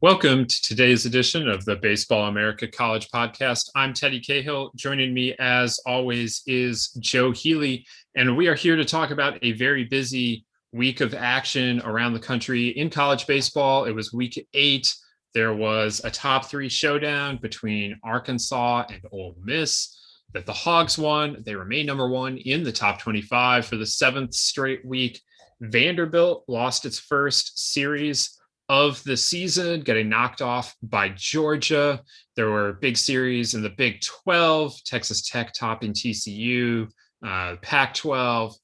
Welcome to today's edition of the Baseball America College Podcast. I'm Teddy Cahill. Joining me, as always, is Joe Healy, and we are here to talk about a very busy week of action around the country in college baseball. It was week eight. There was a top three showdown between Arkansas and Ole Miss that the Hogs won. They remain number one in the top 25 for the seventh straight week. Vanderbilt lost its first series of the season, getting knocked off by Georgia. There were big series in the Big 12, Texas Tech topping TCU, uh, Pac 12,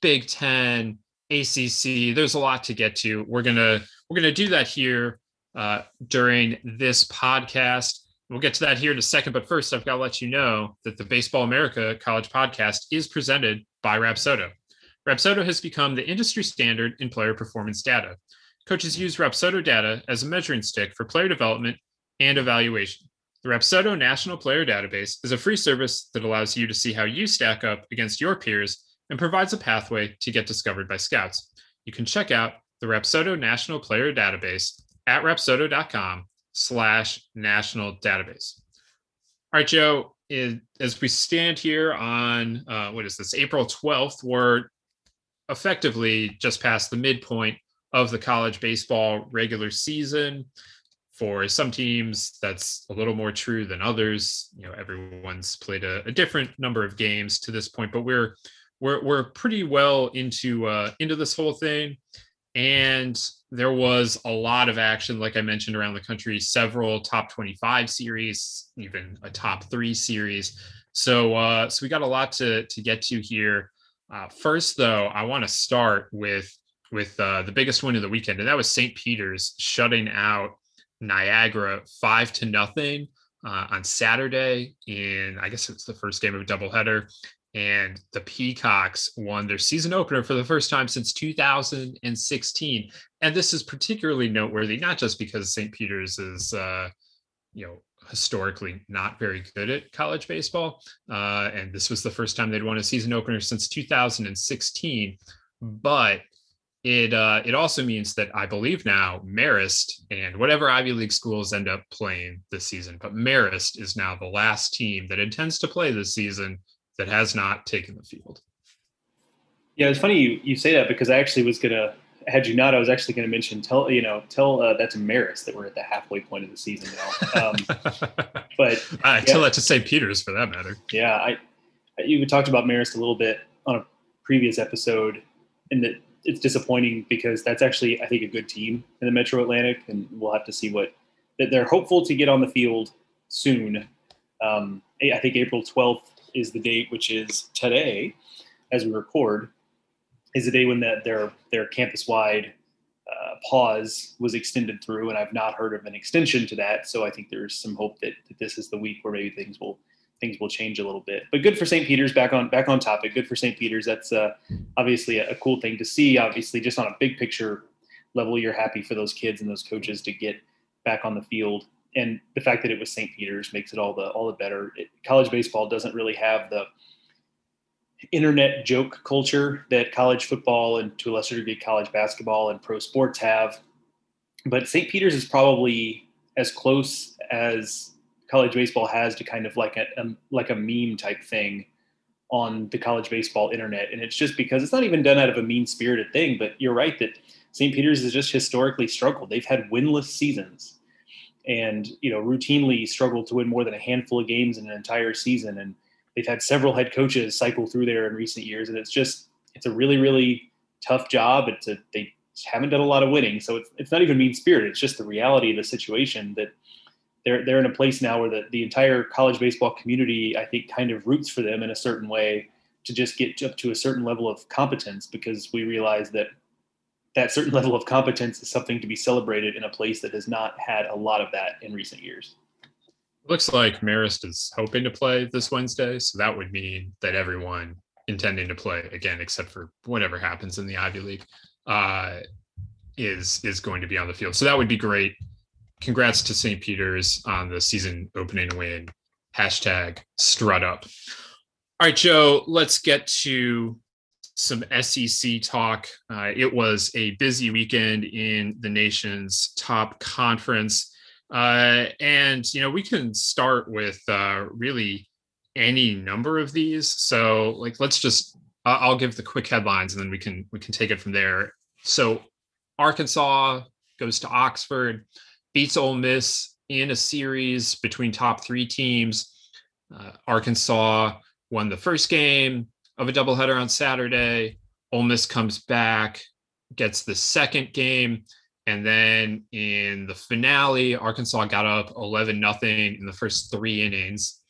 Big 10, ACC. There's a lot to get to. We're gonna we're gonna do that here uh, during this podcast. We'll get to that here in a second, but first, I've got to let you know that the Baseball America College Podcast is presented by Rapsodo. Rapsodo has become the industry standard in player performance data. Coaches use Rapsodo data as a measuring stick for player development and evaluation. The Rapsodo National Player Database is a free service that allows you to see how you stack up against your peers and provides a pathway to get discovered by scouts. You can check out the Rapsodo National Player Database at rapsodo.com slash national database. All right, Joe, as we stand here on, uh, what is this, April 12th, we're effectively just past the midpoint of the college baseball regular season. For some teams, that's a little more true than others. You know, everyone's played a, a different number of games to this point, but we're we're we're pretty well into uh, into this whole thing. And there was a lot of action, like I mentioned, around the country. Several top twenty-five series, even a top three series. So, uh, so we got a lot to to get to here. Uh, first, though, I want to start with with uh, the biggest win of the weekend, and that was St. Peter's shutting out Niagara five to nothing uh, on Saturday. In I guess it's the first game of a doubleheader, and the Peacocks won their season opener for the first time since 2016. And this is particularly noteworthy, not just because St. Peter's is, uh, you know, historically not very good at college baseball, uh, and this was the first time they'd won a season opener since 2016, but it uh, it also means that I believe now Marist and whatever Ivy League schools end up playing this season, but Marist is now the last team that intends to play this season that has not taken the field. Yeah, it's funny you, you say that because I actually was gonna had you not, I was actually going to mention tell you know tell uh, that to Marist that we're at the halfway point of the season now. Um, but I yeah, tell that to St. Peter's for that matter. Yeah, I you talked about Marist a little bit on a previous episode, and that it's disappointing because that's actually I think a good team in the Metro Atlantic, and we'll have to see what that they're hopeful to get on the field soon. Um, I think April 12th is the date, which is today, as we record, is the day when that their their campus wide uh, pause was extended through, and I've not heard of an extension to that. So I think there's some hope that, that this is the week where maybe things will things will change a little bit. But good for St. Peter's back on back on topic. Good for St. Peter's. That's uh, obviously a, a, cool thing to see. Obviously, just on a big picture level, you're happy for those kids and those coaches to get back on the field. And the fact that it was St. Peter's makes it all the all the better. It, college baseball doesn't really have the internet joke culture that college football and to a lesser degree college basketball and pro sports have. But St. Peter's is probably as close as college baseball has to kind of like a, a, like a meme type thing on the college baseball internet. And it's just because it's not even done out of a mean spirited thing but you're right that st peter's has just historically struggled. They've had winless seasons and you know routinely struggled to win more than a handful of games in an entire season. And they've had several head coaches cycle through there in recent years. And it's just it's a really really tough job. It's a they haven't done a lot of winning. So it's, it's not even mean spirited it's just the reality of the situation that they're they're in a place now where the, the entire college baseball community, I think, kind of roots for them in a certain way to just get up to a certain level of competence because we realize that that certain level of competence is something to be celebrated in a place that has not had a lot of that in recent years. Looks like Marist is hoping to play this Wednesday, so that would mean that everyone intending to play again, except for whatever happens in the Ivy League, uh, is is going to be on the field. So that would be great. Congrats to St. Peter's on the season opening win. Hashtag strut up. All right, Joe, let's get to some SEC talk. Uh, it was a busy weekend in the nation's top conference. Uh, and, you know, we can start with uh, really any number of these. So, like, let's just, I'll give the quick headlines and then we can, we can take it from there. So, Arkansas goes to Oxford, beats Ole Miss in a series between top three teams. Uh, Arkansas won the first game of a doubleheader on Saturday. Ole Miss comes back, gets the second game, and then in the finale, Arkansas got up 11 nothing in the first three innings.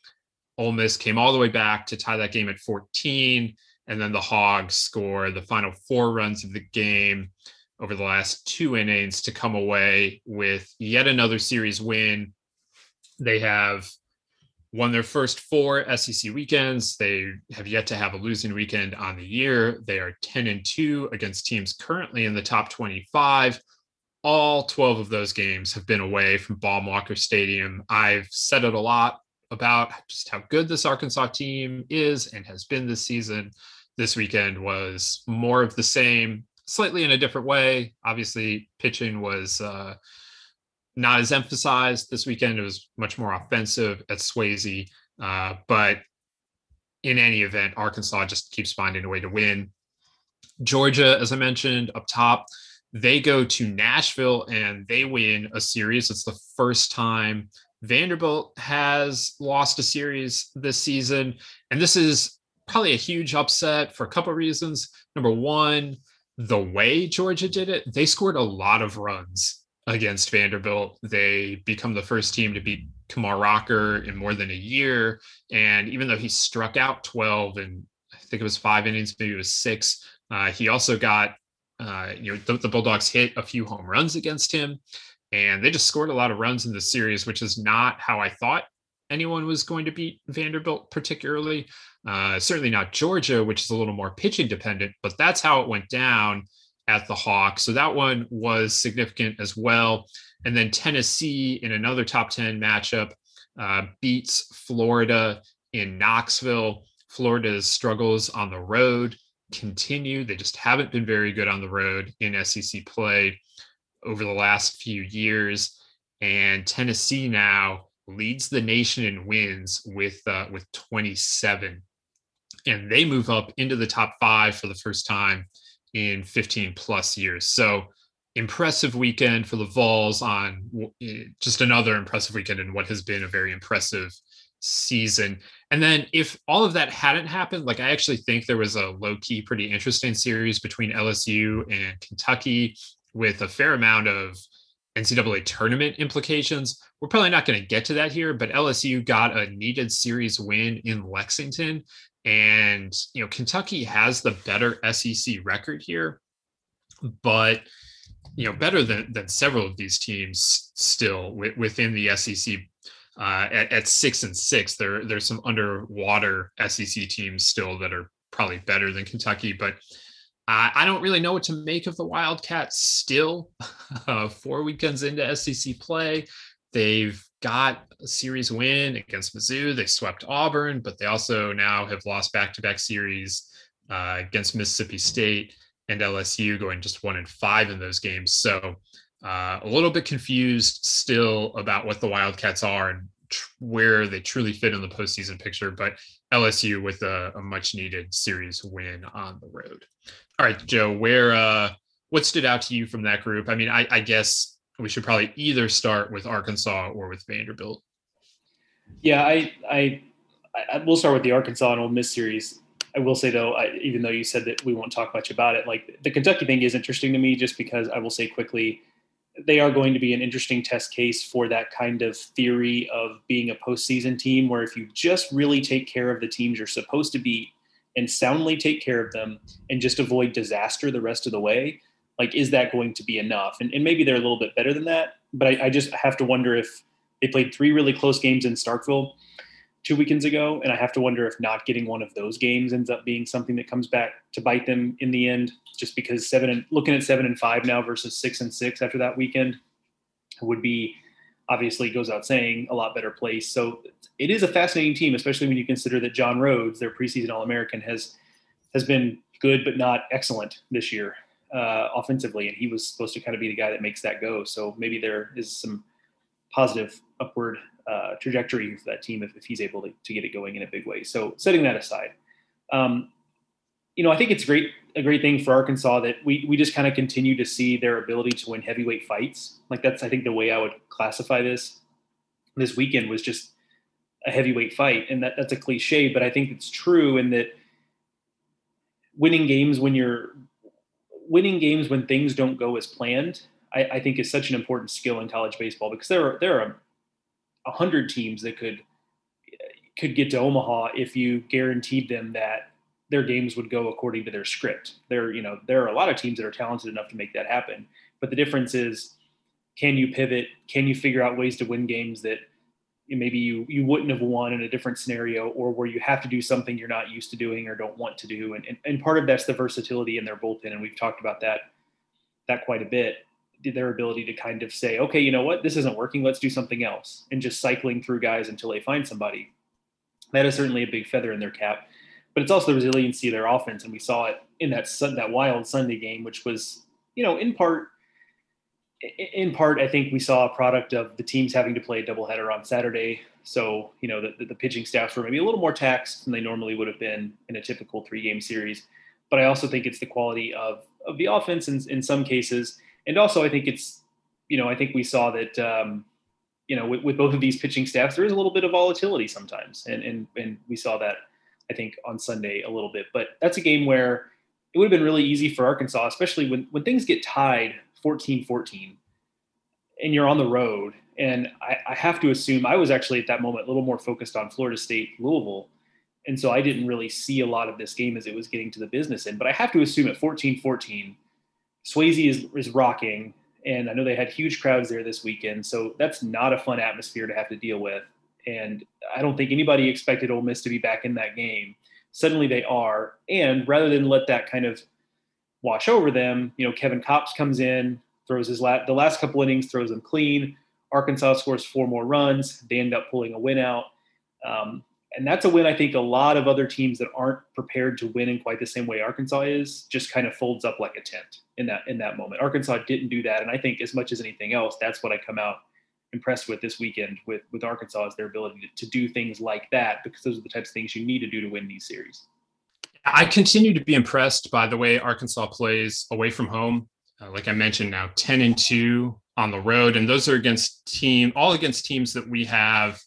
Ole Miss came all the way back to tie that game at 14, and then the Hogs score the final four runs of the game over the last two innings to come away with yet another series win. They have won their first four SEC weekends. They have yet to have a losing weekend on the year. They are 10 and 2 against teams currently in the top 25. All 12 of those games have been away from Baum-Walker Stadium. I've said it a lot about just how good this Arkansas team is and has been this season. This weekend was more of the same, slightly in a different way. Obviously, pitching was uh, not as emphasized this weekend. It was much more offensive at Swayze. Uh, but in any event, Arkansas just keeps finding a way to win. Georgia, as I mentioned up top, they go to Nashville and they win a series. It's the first time Vanderbilt has lost a series this season. And this is probably a huge upset for a couple of reasons. Number one, the way Georgia did it, they scored a lot of runs against Vanderbilt. They become the first team to beat Kumar Rocker in more than a year. And even though he struck out 12 and I think it was five innings, maybe it was six, uh, he also got, uh, you know, the, the, Bulldogs hit a few home runs against him. And they just scored a lot of runs in the series, which is not how I thought anyone was going to beat Vanderbilt, particularly. Uh, certainly not Georgia, which is a little more pitching dependent, but that's how it went down at the Hawks. So that one was significant as well. And then Tennessee in another top 10 matchup uh, beats Florida in Knoxville. Florida's struggles on the road continue. They just haven't been very good on the road in SEC play over the last few years. And Tennessee now leads the nation in wins with uh, with 27, and they move up into the top five for the first time in 15 plus years. So impressive weekend for the Vols on eh, just another impressive weekend in what has been a very impressive season. And then if all of that hadn't happened, like I actually think there was a low key, pretty interesting series between LSU and Kentucky with a fair amount of NCAA tournament implications. We're probably not going to get to that here, but LSU got a needed series win in Lexington and, you know, Kentucky has the better SEC record here, but, you know, better than, than several of these teams still w- within the SEC. Uh, at, at six and six, there there's some underwater SEC teams still that are probably better than Kentucky, but uh, I don't really know what to make of the Wildcats still. Uh, four weekends into SEC play, they've got a series win against Mizzou. They swept Auburn, but they also now have lost back-to-back series uh, against Mississippi State and LSU, going just one and five in those games. So uh, a little bit confused still about what the Wildcats are and tr- where they truly fit in the postseason picture. But LSU with a, a much-needed series win on the road. All right, Joe, where uh, what stood out to you from that group? I mean, I, I guess we should probably either start with Arkansas or with Vanderbilt. Yeah, I, I, I will start with the Arkansas and Ole Miss series. I will say though, I, even though you said that we won't talk much about it, like the Kentucky thing is interesting to me, just because I will say quickly, they are going to be an interesting test case for that kind of theory of being a postseason team, where if you just really take care of the teams you're supposed to beat and soundly take care of them and just avoid disaster the rest of the way, like, is that going to be enough? And, and maybe they're a little bit better than that, but I, I just have to wonder if they played three really close games in Starkville two weekends ago, and I have to wonder if not getting one of those games ends up being something that comes back to bite them in the end. Just because seven and looking at seven and five now versus six and six after that weekend would be obviously goes out saying a lot better place. So it is a fascinating team, especially when you consider that John Rhodes, their preseason All American, has has been good but not excellent this year uh, offensively, and he was supposed to kind of be the guy that makes that go. So maybe there is some positive upward uh, trajectory for that team if, if he's able to, to, get it going in a big way. So setting that aside, um, you know, I think it's great a great thing for Arkansas that we we just kind of continue to see their ability to win heavyweight fights. Like that's I think the way I would classify this. This weekend was just a heavyweight fight, and that that's a cliche, but I think it's true in that winning games when you're winning games when things don't go as planned. I, I think is such an important skill in college baseball because there are there are hundred teams that could could get to Omaha if you guaranteed them that their games would go according to their script. There, you know, there are a lot of teams that are talented enough to make that happen. But the difference is, can you pivot? Can you figure out ways to win games that maybe you you wouldn't have won in a different scenario, or where you have to do something you're not used to doing or don't want to do? And and, and part of that's the versatility in their bullpen, and we've talked about that that quite a bit their ability to kind of say, okay, you know what, this isn't working, let's do something else, and just cycling through guys until they find somebody. That is certainly a big feather in their cap, but it's also the resiliency of their offense, and we saw it in that that wild Sunday game, which was, you know, in part, in part, I think we saw a product of the teams having to play a doubleheader on Saturday. So, you know, the, the pitching staffs were maybe a little more taxed than they normally would have been in a typical three game series. But I also think it's the quality of, of the offense in, in some cases and also I think it's, you know, I think we saw that, um, you know, with, with, both of these pitching staffs, there is a little bit of volatility sometimes, and and and we saw that I think on Sunday a little bit. But that's a game where it would have been really easy for Arkansas, especially when when things get tied 14-14 and you're on the road. And I, I have to assume I was actually at that moment a little more focused on Florida State, Louisville. And so I didn't really see a lot of this game as it was getting to the business end. But I have to assume at 14 14, Swayze is, is rocking, and I know they had huge crowds there this weekend, so that's not a fun atmosphere to have to deal with. And I don't think anybody expected Ole Miss to be back in that game. Suddenly they are, and rather than let that kind of wash over them, you know, Kevin Kopps comes in, throws his la- the last couple innings, throws them clean. Arkansas scores four more runs. They end up pulling a win out. Um, and that's a win I think a lot of other teams that aren't prepared to win in quite the same way Arkansas is just kind of folds up like a tent in that in that moment. Arkansas didn't do that, and I think as much as anything else, that's what I come out impressed with this weekend with with Arkansas is their ability to, to do things like that because those are the types of things you need to do to win these series. I continue to be impressed by the way Arkansas plays away from home. Uh, like I mentioned, now ten and two on the road, and those are against team all against teams that we have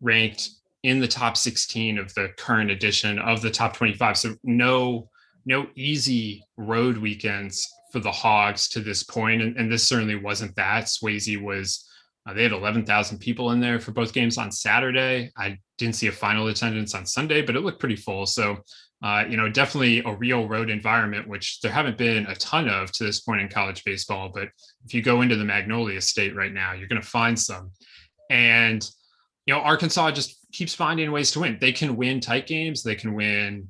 ranked in the top 16 of the current edition of the top 25. So no no easy road weekends for the Hogs to this point, and, and this certainly wasn't that. Swayze was uh, they had 11,000 people in there for both games on Saturday. I didn't see a final attendance on Sunday, but it looked pretty full. So, uh, you know, definitely a real road environment, which there haven't been a ton of to this point in college baseball. But if you go into the Magnolia State right now, you're going to find some. And you know, Arkansas just keeps finding ways to win. They can win tight games. They can win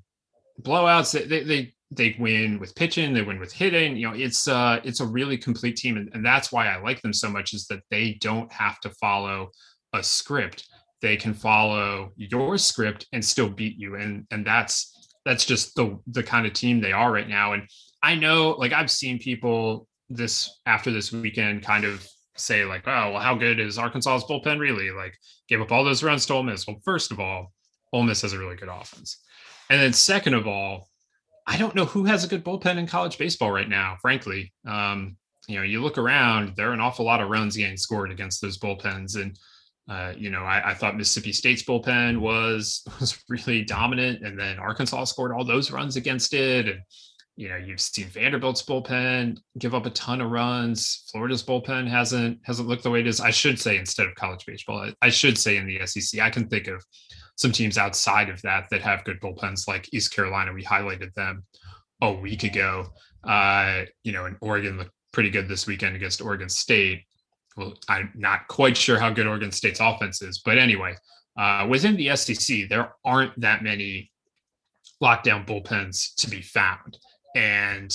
blowouts. They they they, win with pitching. They win with hitting. You know, it's uh it's a really complete team, and, and that's why I like them so much. Is that they don't have to follow a script. They can follow your script and still beat you, and and that's that's just the the kind of team they are right now. And I know, like I've seen people this after this weekend kind of say like, oh, well, how good is Arkansas's bullpen really? Like, gave up all those runs to Ole Miss. Well, first of all, Ole Miss has a really good offense, and then second of all, I don't know who has a good bullpen in college baseball right now. Frankly, um, you know, you look around, there are an awful lot of runs getting scored against those bullpens, and uh, you know, I, I, thought Mississippi State's bullpen was was really dominant, and then Arkansas scored all those runs against it, and you know, you've seen Vanderbilt's bullpen give up a ton of runs. Florida's bullpen hasn't hasn't looked the way it is. I should say instead of college baseball, I should say in the SEC. I can think of some teams outside of that that have good bullpens, like East Carolina. We highlighted them a week ago. Uh, you know, and Oregon looked pretty good this weekend against Oregon State. Well, I'm not quite sure how good Oregon State's offense is, but anyway, uh, within the SEC, there aren't that many lockdown bullpens to be found. And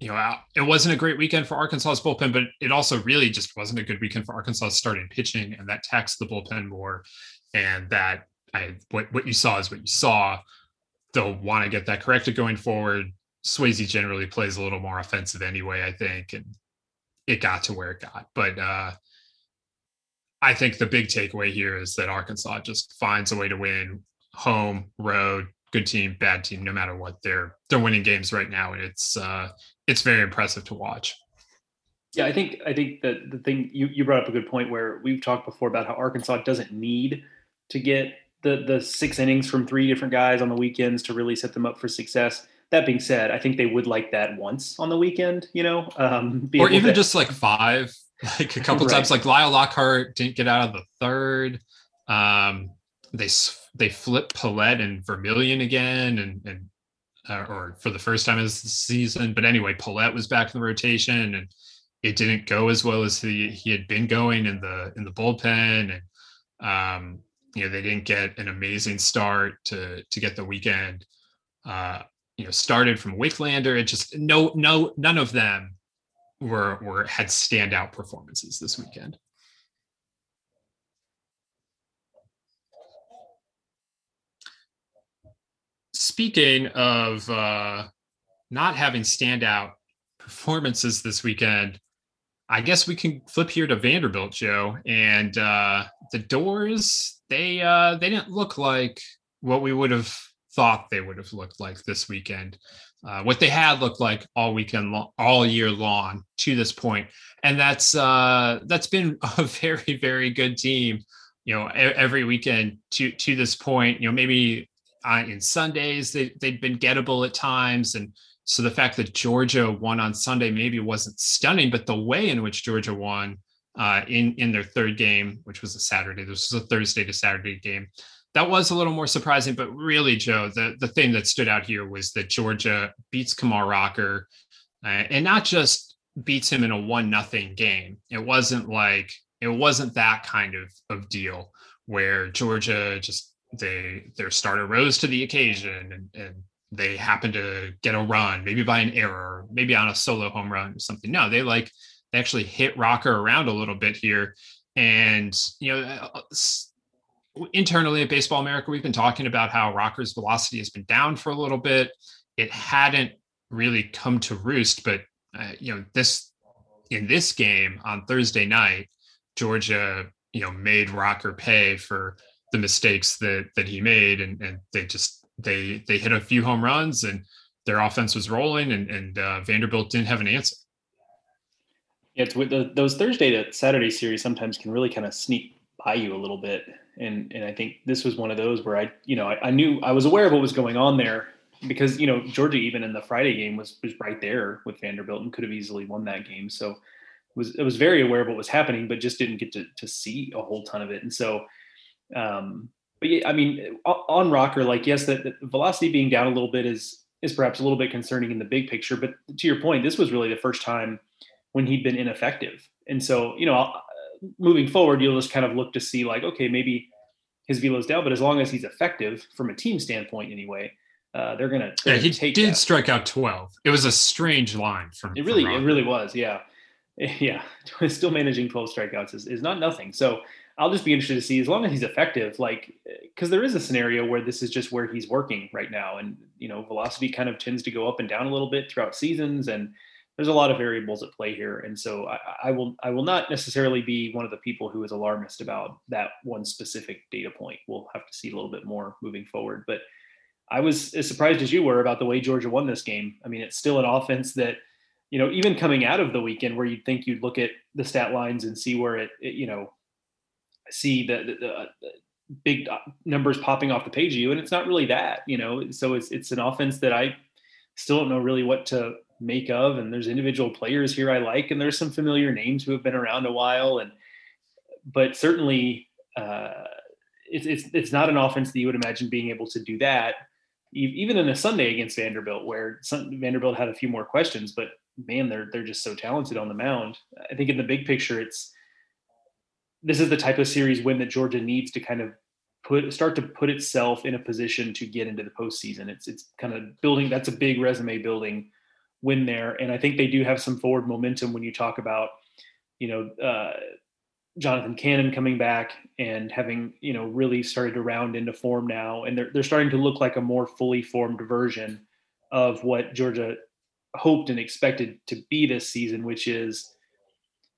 you know, it wasn't a great weekend for Arkansas's bullpen, but it also really just wasn't a good weekend for Arkansas starting pitching, and that taxed the bullpen more. And that I what what you saw is what you saw. They'll want to get that corrected going forward. Swayze generally plays a little more offensive anyway, I think, and it got to where it got. But uh, I think the big takeaway here is that Arkansas just finds a way to win home, road, good team, bad team, no matter what. They're they're winning games right now, and it's uh, it's very impressive to watch. Yeah, I think I think that the thing you, you brought up a good point where we've talked before about how Arkansas doesn't need to get the the six innings from three different guys on the weekends to really set them up for success. That being said, I think they would like that once on the weekend, you know, um, or even to, just like five, like a couple right. times. Like Lyle Lockhart didn't get out of the third. Um, they they flip Pallette and Vermillion again, and and uh, or for the first time this season. But anyway, Pallette was back in the rotation, and it didn't go as well as he he had been going in the in the bullpen, and um, you know they didn't get an amazing start to to get the weekend. Uh, you know, started from Wicklander. It just no no none of them were were had standout performances this weekend. Speaking of uh, not having standout performances this weekend, I guess we can flip here to Vanderbilt, Joe. And uh, the Dores. they uh, they didn't look like what we would have thought they would have looked like this weekend. Uh, what they had looked like all weekend, long, all year long to this point, and that's uh, that's been a very very good team. You know, every weekend to to this point. You know, maybe uh, in Sundays. They they'd been gettable at times, and so the fact that Georgia won on Sunday maybe wasn't stunning, but the way in which Georgia won uh, in in their third game, which was a Saturday, this was a Thursday to Saturday game, that was a little more surprising. But really, Joe, the the thing that stood out here was that Georgia beats Kumar Rocker, uh, and not just beats him in a one nothing game. It wasn't like it wasn't that kind of of deal where Georgia just they their starter rose to the occasion and, and they happen to get a run, maybe by an error, maybe on a solo home run or something. No, they like they actually hit Rocker around a little bit here. And you know, uh, internally at Baseball America, we've been talking about how Rocker's velocity has been down for a little bit. It hadn't really come to roost, but uh, you know, this in this game on Thursday night, Georgia, you know, made Rocker pay for the mistakes that that he made, and and they just they they hit a few home runs, and their offense was rolling, and and uh, Vanderbilt didn't have an answer. Yeah, it's with the, those Thursday to Saturday series sometimes can really kind of sneak by you a little bit, and and I think this was one of those where I you know I, I knew I was aware of what was going on there because you know Georgia even in the Friday game was was right there with Vanderbilt and could have easily won that game. So was it was very aware of what was happening, but just didn't get to to see a whole ton of it. And so um, but yeah, I mean, on rocker, like yes, that velocity being down a little bit is is perhaps a little bit concerning in the big picture. But to your point, this was really the first time when he'd been ineffective, and so you know, moving forward, you'll just kind of look to see like, okay, maybe his velo's down, but as long as he's effective from a team standpoint, anyway, uh, they're gonna. They're yeah, he did that. strike out twelve. It was a strange line from. It really, from it really was. Yeah, yeah. Still managing twelve strikeouts is, is not nothing. So I'll just be interested to see as long as he's effective, like because there is a scenario where this is just where he's working right now, and you know velocity kind of tends to go up and down a little bit throughout seasons, and there's a lot of variables at play here, and so I, I will I will not necessarily be one of the people who is alarmist about that one specific data point. We'll have to see a little bit more moving forward, but I was as surprised as you were about the way Georgia won this game. I mean, it's still an offense that you know even coming out of the weekend where you'd think you'd look at the stat lines and see where it, it you know see the, the, the, big numbers popping off the page of you, and it's not really that, you know. So it's it's an offense that I still don't know really what to make of. And there's individual players here I like, and there's some familiar names who have been around a while. And but certainly, uh, it's it's it's not an offense that you would imagine being able to do that, even in a Sunday against Vanderbilt, where Vanderbilt had a few more questions. But man, they're they're just so talented on the mound. I think in the big picture, it's this is the type of series win that Georgia needs to kind of put start to put itself in a position to get into the postseason. It's it's kind of building. That's a big resume building win there, and I think they do have some forward momentum when you talk about, you know, uh, Jonathan Cannon coming back and having you know really started to round into form now, and they're they're starting to look like a more fully formed version of what Georgia hoped and expected to be this season, which is,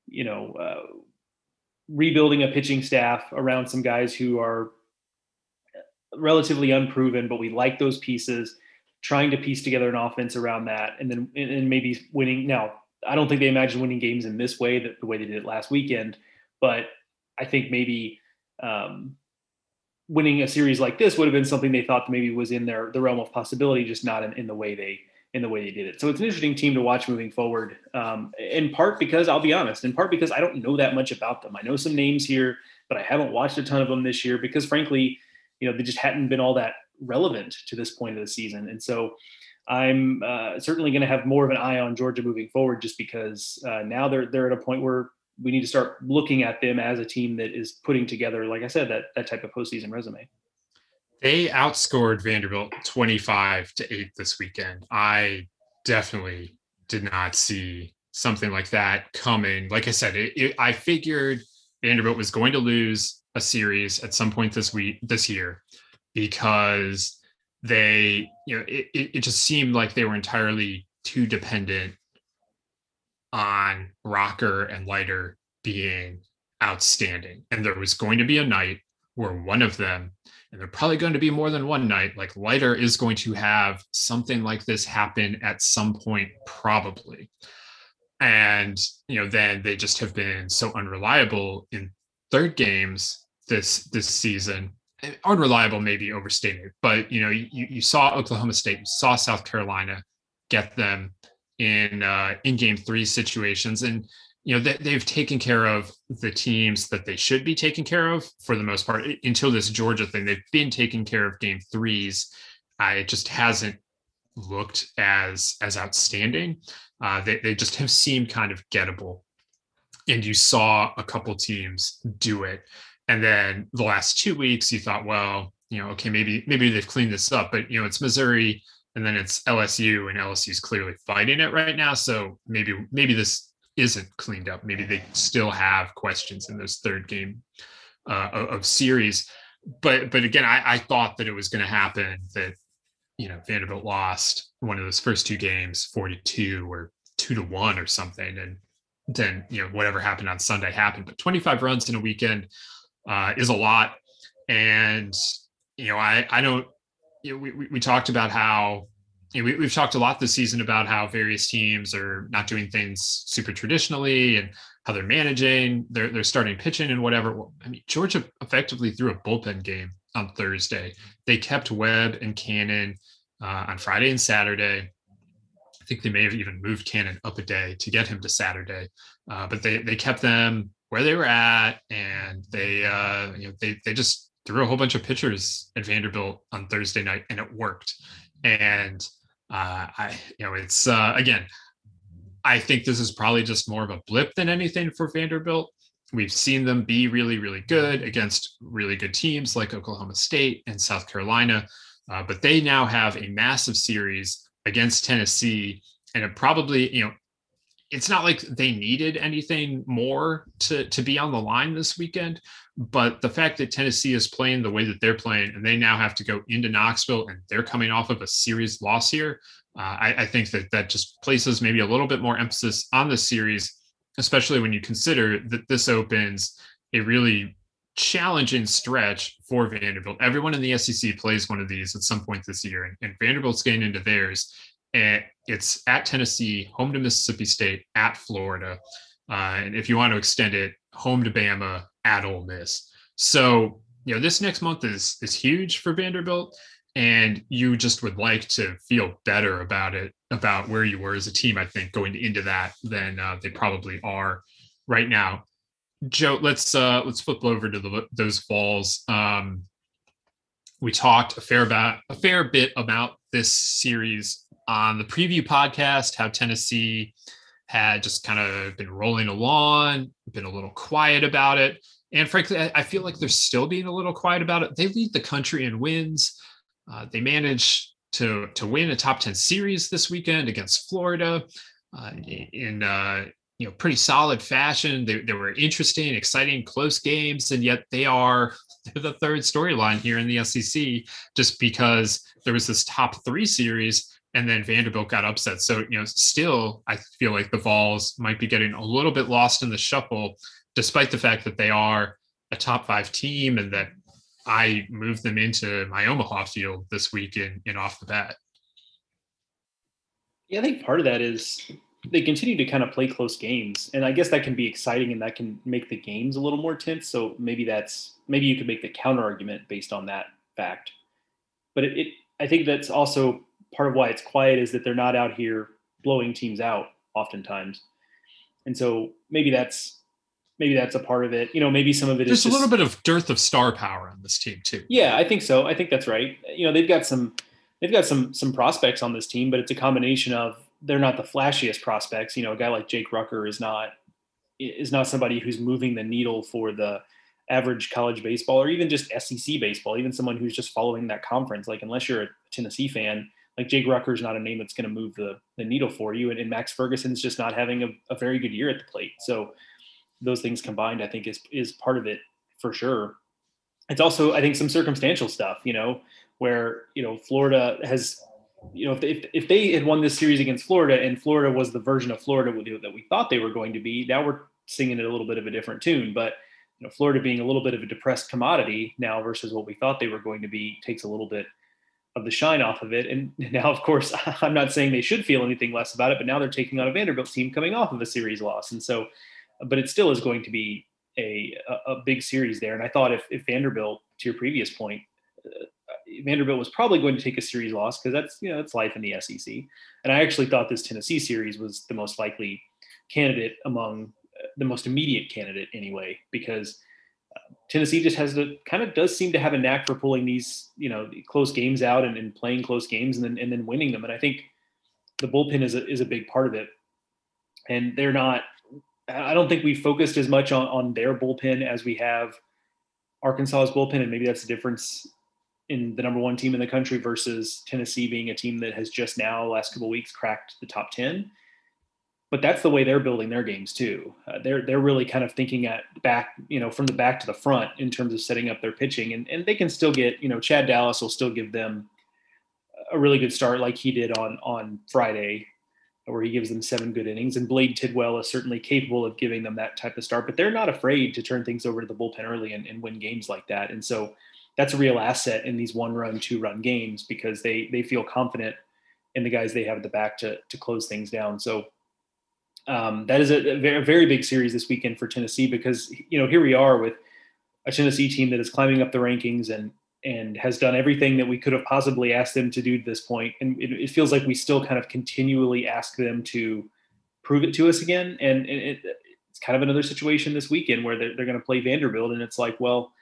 you know. Uh, rebuilding a pitching staff around some guys who are relatively unproven, but we like those pieces. Trying to piece together an offense around that, and then and maybe winning. Now, I don't think they imagine winning games in this way, that the way they did it last weekend. But I think maybe um, winning a series like this would have been something they thought maybe was in their the realm of possibility, just not in, in the way they in the way they did it. So it's an interesting team to watch moving forward. Um, in part because I'll be honest, in part because I don't know that much about them. I know some names here, but I haven't watched a ton of them this year because frankly, you know, they just hadn't been all that relevant to this point of the season. And so I'm uh, certainly going to have more of an eye on Georgia moving forward, just because uh, now they're they're at a point where we need to start looking at them as a team that is putting together, like I said, that that type of postseason resume. They outscored Vanderbilt 25 to 8 this weekend. I definitely did not see something like that coming. Like I said, it, it, I figured Vanderbilt was going to lose a series at some point this week, this year, because they, you know, it, it just seemed like they were entirely too dependent on Rocker and Leiter being outstanding. And there was going to be a night where one of them and they're probably going to be more than one night. Like Leiter is going to have something like this happen at some point, probably. And you know, then they just have been so unreliable in third games this this season. Unreliable, maybe overstated, but you know, you, you saw Oklahoma State, you saw South Carolina get them in uh, in game three situations, and you know they, they've taken care of the teams that they should be taking care of for the most part. Until this georgia thing they've been taking care of game threes. Uh, it just hasn't looked as as outstanding. Uh, they, they just have seemed kind of gettable. And you saw a couple teams do it. And then the last two weeks you thought well you know okay maybe maybe they've cleaned this up but you know it's missouri and then it's lsu and lsu's clearly fighting it right now. So maybe maybe this isn't cleaned up. Maybe they still have questions in this third game uh, of, series. But but again, I, I thought that it was going to happen that you know Vanderbilt lost one of those first two games, forty two or two to one or something, and then you know whatever happened on Sunday happened. But twenty five runs in a weekend uh, is a lot, and you know I I don't. You know, we, we talked about how you know, we, we've talked a lot this season about how various teams are not doing things super traditionally and how they're managing they're they're starting pitching and whatever. I mean, Georgia effectively threw a bullpen game on Thursday. They kept Webb and Cannon uh, on Friday and Saturday. I think they may have even moved Cannon up a day to get him to Saturday, uh, but they they kept them where they were at, and they uh, you know they they just threw a whole bunch of pitchers at Vanderbilt on Thursday night, and it worked. And uh, I, you know, it's uh, again, I think this is probably just more of a blip than anything for Vanderbilt. We've seen them be really, really good against really good teams like Oklahoma State and South Carolina, uh, but they now have a massive series against Tennessee, and it probably, you know, it's not like they needed anything more to to be on the line this weekend but the fact that tennessee is playing the way that they're playing and they now have to go into knoxville and they're coming off of a series loss here uh, I, I, think that that just places maybe a little bit more emphasis on the series especially when you consider that this opens a really challenging stretch for vanderbilt. Everyone in the sec plays one of these at some point this year and, and vanderbilt's getting into theirs and it's at Tennessee, home to Mississippi State, at Florida, uh, and if you want to extend it, home to Bama, at Ole Miss. So you know this next month is is huge for Vanderbilt, and you just would like to feel better about it, about where you were as a team, I think, going into that than uh, they probably are right now. Joe, let's uh, let's flip over to the, those Vols. Um, we talked a fair about a fair bit about this series on the preview podcast. How Tennessee had just kind of been rolling along, been a little quiet about it, and frankly, I, feel like they're still being a little quiet about it. They lead the country in wins. Uh, they managed to to win a top ten series this weekend against Florida uh, in uh, you know pretty solid fashion. They, they were interesting, exciting, close games, and yet they are the third storyline here in the SEC just because there was this top three series and then Vanderbilt got upset. So, you know, still, I feel like the Vols might be getting a little bit lost in the shuffle, despite the fact that they are a top five team and that I moved them into my Omaha field this week in, in off the bat. Yeah, I think part of that is they continue to kind of play close games, and I guess that can be exciting and that can make the games a little more tense. So maybe that's maybe you could make the counter argument based on that fact. But it, it I think that's also part of why it's quiet is that they're not out here blowing teams out oftentimes, and so maybe that's maybe that's a part of it. You know, maybe some of it There's is just, a little bit of dearth of star power on this team too. Yeah, I think so. I think that's right. You know, they've got some they've got some some prospects on this team, but it's a combination of they're not the flashiest prospects. You know, a guy like Jake Rucker is not is not somebody who's moving the needle for the average college baseball or even just SEC baseball, even someone who's just following that conference. Like unless you're a Tennessee fan, like Jake Rucker is not a name that's going to move the, the needle for you. And, and Max Ferguson's just not having a, a, very good year at the plate. So those things combined, I think is, is part of it for sure. It's also, I think some circumstantial stuff, you know, where, you know, Florida has, you know, if, if, if they had won this series against Florida and Florida was the version of Florida that we thought they were going to be, now we're singing it a little bit of a different tune, but you know, Florida being a little bit of a depressed commodity now versus what we thought they were going to be takes a little bit of the shine off of it. And now, of course, I'm not saying they should feel anything less about it, but now they're taking on a Vanderbilt team coming off of a series loss. And so, but it still is going to be a, a, big series there. And I thought if, if Vanderbilt, to your previous point, uh, Vanderbilt was probably going to take a series loss because that's, you know, it's life in the SEC. And I actually thought this Tennessee series was the most likely candidate among uh, the most immediate candidate anyway, because Tennessee just has the kind of does seem to have a knack for pulling these, you know, close games out and, and playing close games and then and then winning them. And I think the bullpen is a is a big part of it. And they're not I don't think we focused as much on, on their bullpen as we have Arkansas's bullpen, and maybe that's the difference in the number one team in the country versus Tennessee being a team that has just now last couple weeks cracked the top ten but that's the way they're building their games too. Uh, they're they're really kind of thinking at back, you know, from the back to the front in terms of setting up their pitching, and and they can still get, you know, Chad Dallas will still give them a really good start like he did on on Friday, where he gives them seven good innings, and Blade Tidwell is certainly capable of giving them that type of start, but they're not afraid to turn things over to the bullpen early and, and win games like that, and so that's a real asset in these one run, two run games because they they feel confident in the guys they have at the back to to close things down. So um, that is a, very, very big series this weekend for Tennessee because you know here we are with a Tennessee team that is climbing up the rankings and and has done everything that we could have possibly asked them to do to this point, and it, it feels like we still kind of continually ask them to prove it to us again, and, and it, it's kind of another situation this weekend where they're, they're going to play Vanderbilt, and it's like, well,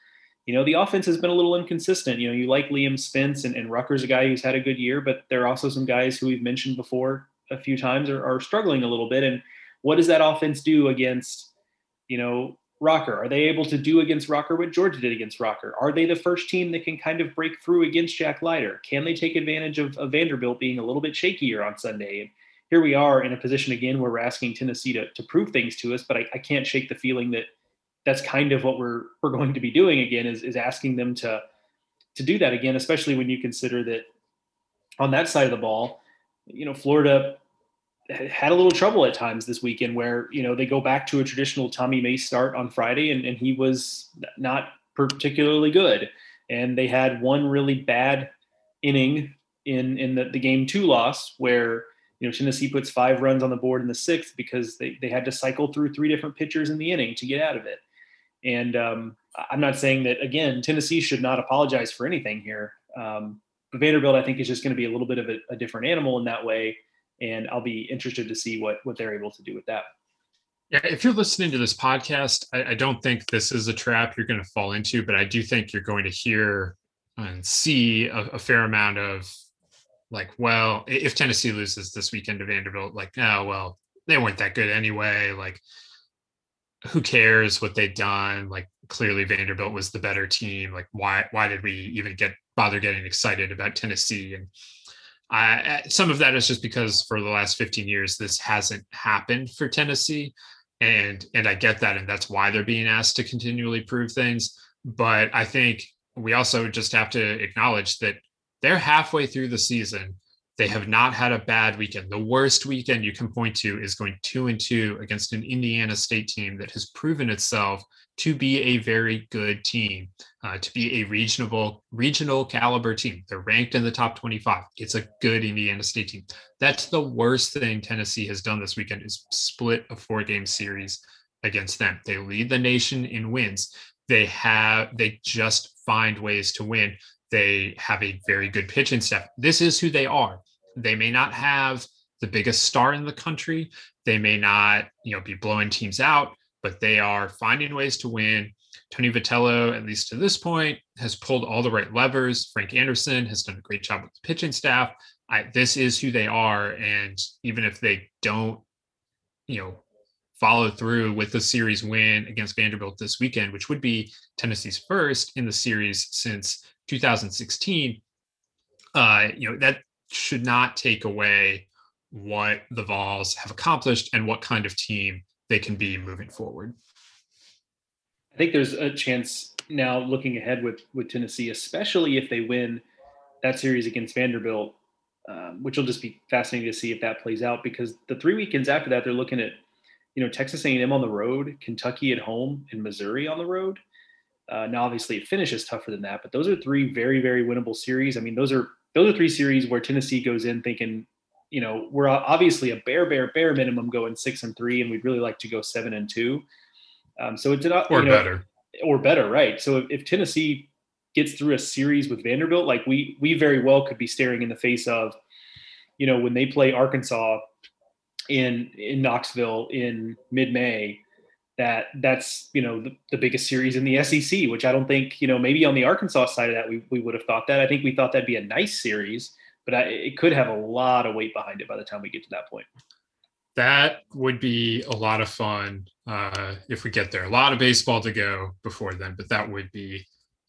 you know, the offense has been a little inconsistent. You know, you like Liam Spence and, and Rucker's a guy who's had a good year, but there are also some guys who we've mentioned before a few times are, are struggling a little bit. And what does that offense do against, you know, Rocker? Are they able to do against Rocker what Georgia did against Rocker? Are they the first team that can kind of break through against Jack Leiter? Can they take advantage of, of Vanderbilt being a little bit shakier on Sunday? And here we are in a position again where we're asking Tennessee to, to prove things to us, but I, I can't shake the feeling that that's kind of what we're we're going to be doing again is, is asking them to to do that again, especially when you consider that on that side of the ball, you know, Florida had a little trouble at times this weekend where you know they go back to a traditional Tommy Mace start on Friday and, and he was not particularly good. And they had one really bad inning in in the, the game two loss where you know Tennessee puts five runs on the board in the sixth because they, they had to cycle through three different pitchers in the inning to get out of it. And um, I'm not saying that again Tennessee should not apologize for anything here. Um, but Vanderbilt, I think, is just going to be a little bit of a, a different animal in that way, and I'll be interested to see what what they're able to do with that. Yeah, if you're listening to this podcast, I, I don't think this is a trap you're going to fall into, but I do think you're going to hear and see a, a fair amount of like, well, if Tennessee loses this weekend to Vanderbilt, like, oh well, they weren't that good anyway. Like, who cares what they've done? Like, clearly Vanderbilt was the better team. Like, why why did we even get bother getting excited about Tennessee? And Some of that is just because for the last 15 years this hasn't happened for Tennessee, and and I get that, and that's why they're being asked to continually prove things. But I think we also just have to acknowledge that they're halfway through the season they have not had a bad weekend. The worst weekend you can point to is going two and two against an Indiana State team that has proven itself to be a very good team, uh, to be a regional regional caliber team. They're ranked in the top 25. It's a good Indiana State team. That's the worst thing Tennessee has done this weekend is split a four game series against them. They lead the nation in wins. They have they just find ways to win. They have a very good pitching staff. This is who they are. They may not have the biggest star in the country. They may not, you know, be blowing teams out, but they are finding ways to win. Tony Vitello, at least to this point, has pulled all the right levers. Frank Anderson has done a great job with the pitching staff. I, this is who they are, and even if they don't, you know, follow through with the series win against Vanderbilt this weekend, which would be Tennessee's first in the series since 2016, uh, you know, that should not take away what the Vols have accomplished and what kind of team they can be moving forward. I think there's a chance now looking ahead with with Tennessee, especially if they win that series against Vanderbilt, um, which will just be fascinating to see if that plays out. Because the three weekends after that, they're looking at you know Texas A&M on the road, Kentucky at home, and Missouri on the road. Uh, now, obviously, it finishes tougher than that, but those are three very, very winnable series. I mean, those are those are three series where Tennessee goes in thinking, you know, we're obviously a bare, bare, bare minimum going six and three, and we'd really like to go seven and two. Um, so it's not or you know, better, or better, right? So if, if Tennessee gets through a series with Vanderbilt, like we we very well could be staring in the face of, you know, when they play Arkansas in in Knoxville in mid May that that's you know the, the, biggest series in the SEC, which I don't think you know maybe on the Arkansas side of that we we would have thought that. I think we thought that'd be a nice series, but I, it could have a lot of weight behind it by the time we get to that point. That would be a lot of fun uh, if we get there. A lot of baseball to go before then, but that would be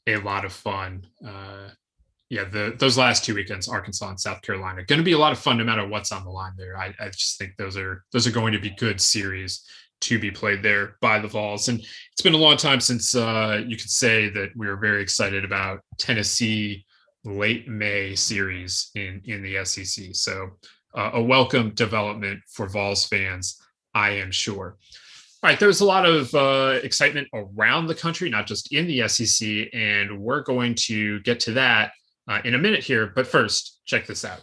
a lot of fun. Uh, yeah, the those last two weekends, Arkansas and South Carolina, going to be a lot of fun no matter what's on the line there. I, I just think those are those are going to be good series to be played there by the Vols. And it's been a long time since uh, you could say that we were very excited about Tennessee late May series in in the SEC. So uh, a welcome development for Vols fans, I am sure. All right, there's a lot of uh, excitement around the country, not just in the SEC, and we're going to get to that uh, in a minute here. But first, check this out.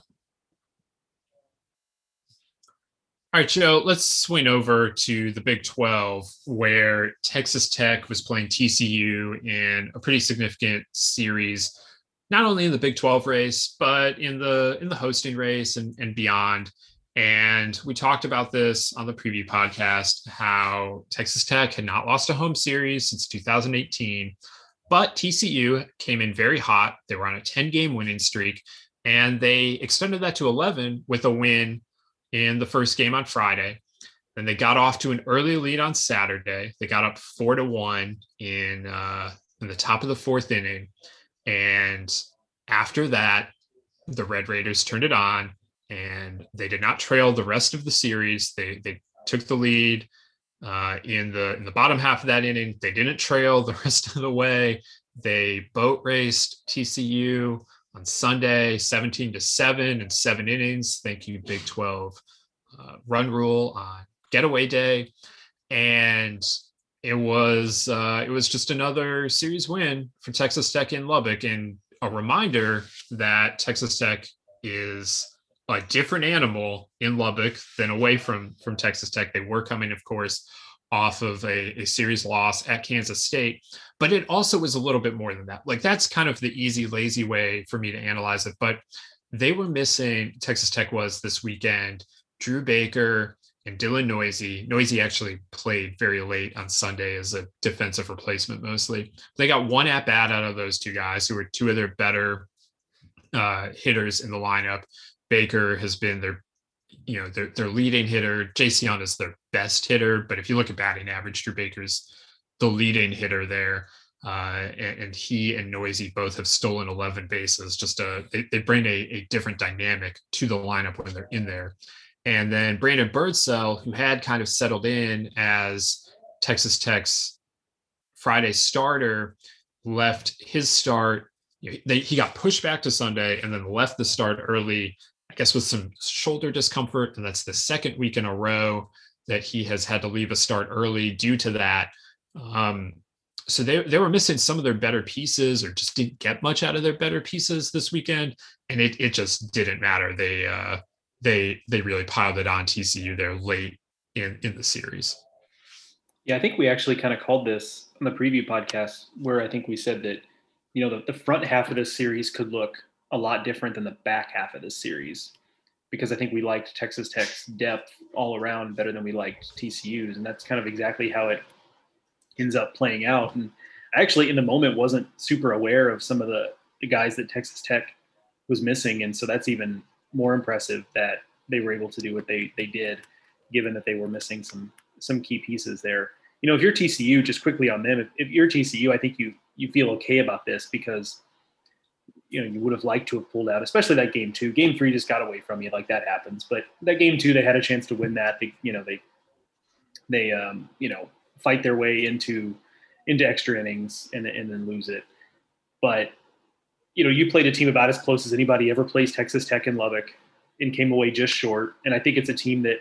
All right, Joe, let's swing over to the Big 12, where Texas Tech was playing TCU in a pretty significant series, not only in the Big 12 race, but in the in the hosting race and, and beyond. And we talked about this on the preview podcast how Texas Tech had not lost a home series since 2018, but TCU came in very hot. They were on a 10 game winning streak, and they extended that to 11 with a win in the first game on Friday. Then they got off to an early lead on Saturday. They got up four to one in uh, in the top of the fourth inning, and after that, the Red Raiders turned it on, and they did not trail the rest of the series. They they took the lead uh, in the in the bottom half of that inning. They didn't trail the rest of the way. They boat raced TCU on Sunday, 17 to 7 and seven innings. Thank you, Big 12 uh, run rule on getaway day. And it was uh, it was just another series win for Texas Tech in Lubbock, and a reminder that Texas Tech is a different animal in Lubbock than away from from Texas Tech. They were coming, of course, off of a, a series loss at Kansas State, but it also was a little bit more than that. Like that's kind of the easy, lazy way for me to analyze it. But they were missing, Texas Tech was this weekend, Drew Baker and Dylan Neuse. Neuse actually played very late on Sunday as a defensive replacement mostly. They got one at bat out of those two guys who were two of their better uh, hitters in the lineup. Baker has been their you know their, their leading hitter. Jace Jung is their best hitter, but if you look at batting average, Drew Baker's the leading hitter there. Uh, and, and, he and Neuse both have stolen 11 bases. Just a, they, they bring a, a, different dynamic to the lineup when they're in there. And then Brandon Birdsell, who had kind of settled in as Texas Tech's Friday starter, left his start. You know, they, he got pushed back to Sunday and then left the start early, I guess with some shoulder discomfort. And that's the second week in a row that he has had to leave a start early due to that. Um, so they, they were missing some of their better pieces or just didn't get much out of their better pieces this weekend. And it, it just didn't matter. They, uh, they, they really piled it on TCU there late in, in the series. Yeah, I think we actually kind of called this on the preview podcast where I think we said that, you know, the, the front half of this series could look a lot different than the back half of this series because I think we liked Texas Tech's depth all around better than we liked TCU's. And that's kind of exactly how it ends up playing out. And I actually, in the moment, wasn't super aware of some of the, the guys that Texas Tech was missing, and so that's even more impressive that they were able to do what they they did, given that they were missing some some key pieces there. You know, if you're TCU, just quickly on them, if, if you're TCU, I think you you feel okay about this because you know you would have liked to have pulled out, especially that game two. Game three just got away from you, like that happens. But that game two, they had a chance to win that. They, you know, they they um, you know fight their way into into extra innings and, and then lose it. But you know, you played a team about as close as anybody ever plays Texas Tech in Lubbock and came away just short. And I think it's a team that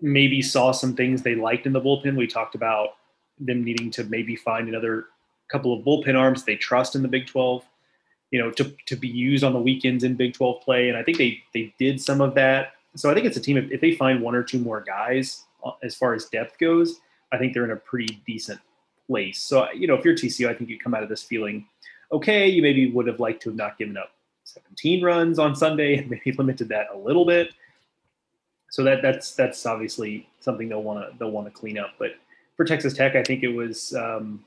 maybe saw some things they liked in the bullpen. We talked about them needing to maybe find another couple of bullpen arms they trust in the Big 12, you know, to, to be used on the weekends in Big 12 play. And I think they they did some of that. So I think it's a team if, if they find one or two more guys uh, as far as depth goes, I think they're in a pretty decent place. So, you know, if you're TCU, I think you come out of this feeling okay. You maybe would have liked to have not given up 17 runs on Sunday and maybe limited that a little bit. So that that's that's obviously something they'll want to they'll want to clean up. But for Texas Tech, I think it was um,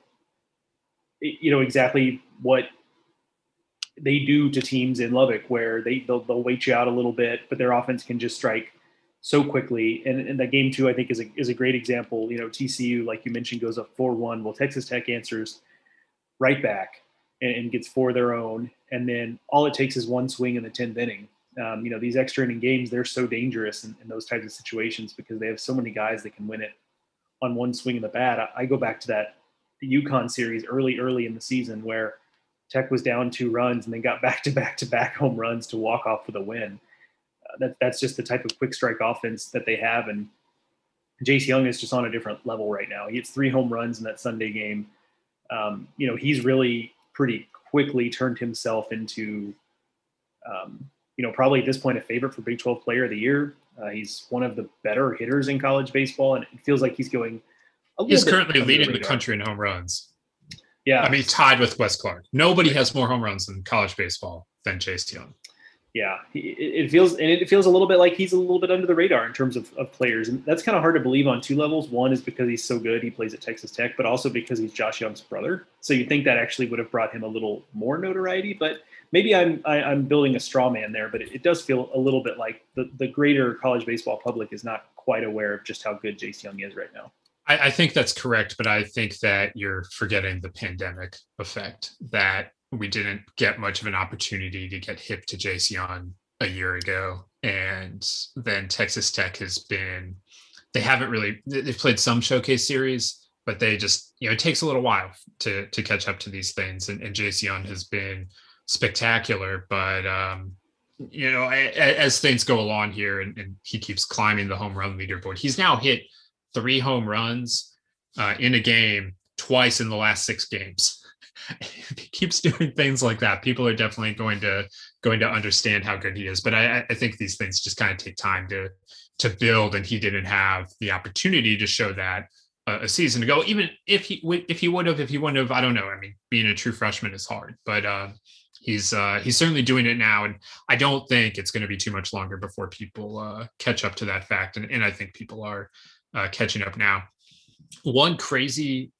you know exactly what they do to teams in Lubbock, where they they'll, they'll wait you out a little bit, but their offense can just strike so quickly. And, and that game two, I think, is a, is a great example. You know, TCU, like you mentioned, goes up 4 1. Well, Texas Tech answers right back and, and, gets four their own. And then all it takes is one swing in the 10th inning. Um, you know, these extra inning games, they're so dangerous in, in, those types of situations because they have so many guys that can win it on one swing of the bat. I, I go back to that the UConn series early, early in the season where Tech was down two runs and then got back to back to back home runs to walk off for the win that that's just the type of quick strike offense that they have. And Jace Jung is just on a different level right now. He hits three home runs in that Sunday game. Um, you know, he's really pretty quickly turned himself into, um, you know, probably at this point a favorite for Big 12 Player of the Year. Uh, he's one of the better hitters in college baseball, and it feels like he's going. he's currently leading the, the country in home runs. Yeah, I mean, tied with Wes Clarke. Nobody has more home runs in college baseball than Jace Jung. yeah, it, feels and it feels a little bit like he's a little bit under the radar in terms of, of players, and that's kind of hard to believe on two levels. One is because he's so good, he plays at Texas Tech, but also because he's Josh Jung's brother. So you'd think that actually would have brought him a little more notoriety. But maybe I'm I, am i am building a straw man there, but it, it, does feel a little bit like the the greater college baseball public is not quite aware of just how good Jace Jung is right now. I, I think that's correct, but I think that you're forgetting the pandemic effect that we didn't get much of an opportunity to get hip to Jace a year ago. And then Texas Tech has been, they haven't really, they've played some showcase series, but they just, you know, it takes a little while to to catch up to these things. And, and has been spectacular, but, um, you know, as things go along here and, and he keeps climbing the home run leaderboard, he's now hit three home runs uh, in a game twice in the last six games if he keeps doing things like that, people are definitely going to going to understand how good he is. But I, I think these things just kind of take time to to build, and he didn't have the opportunity to show that a season ago. Even if he if he would have, if he wouldn't have, I don't know. I mean, being a true freshman is hard, but uh, he's uh, he's certainly doing it now, and I don't think it's going to be too much longer before people uh, catch up to that fact, and, and I think people are uh, catching up now. One crazy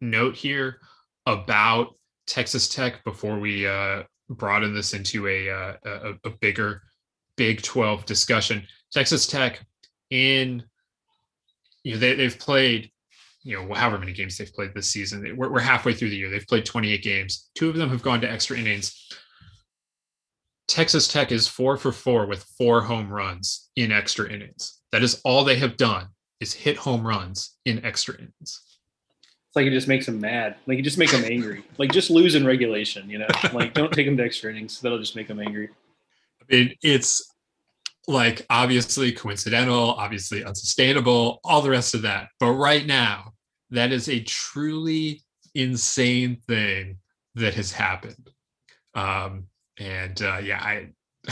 note here about Texas Tech before we uh, broaden this into a, uh, a, a bigger Big 12 discussion. Texas Tech in you know they, they've played you know however many games they've played this season. We're, we're halfway through the year. They've played 28 games. Two of them have gone to extra innings. Texas tech is four for four with four home runs in extra innings. That is all they have done is hit home runs in extra innings. It's like it just makes them mad. Like you just make them angry. Like just lose in regulation you know? Like don't take them to extra innings. That'll just make them angry. I mean, it's like obviously coincidental, obviously unsustainable, all the rest of that. But right now, that is a truly insane thing that has happened. Um, and uh, yeah, I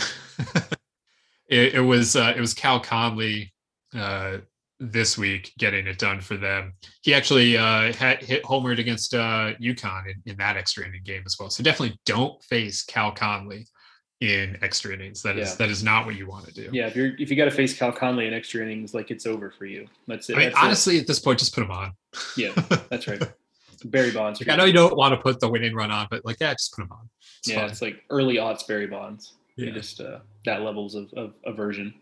it, it, was uh, it was Cal Conley uh, this week getting it done for them. He actually uh, had hit homered against uh, UConn in, in that extra inning game as well. So definitely don't face Cal Conley in extra innings. That is yeah. that is not what you want to do. Yeah, if you're if you got to face Cal Conley in extra innings, like it's over for you. That's it. I mean, that's honestly, it. at this point, just put him on. Yeah, that's right. Barry Bonds. Like, I know you don't want to put the winning run on, but like, yeah, just put him on. It's yeah, fine. it's like early odds Barry Bonds. Yeah, just uh, that levels of, of aversion.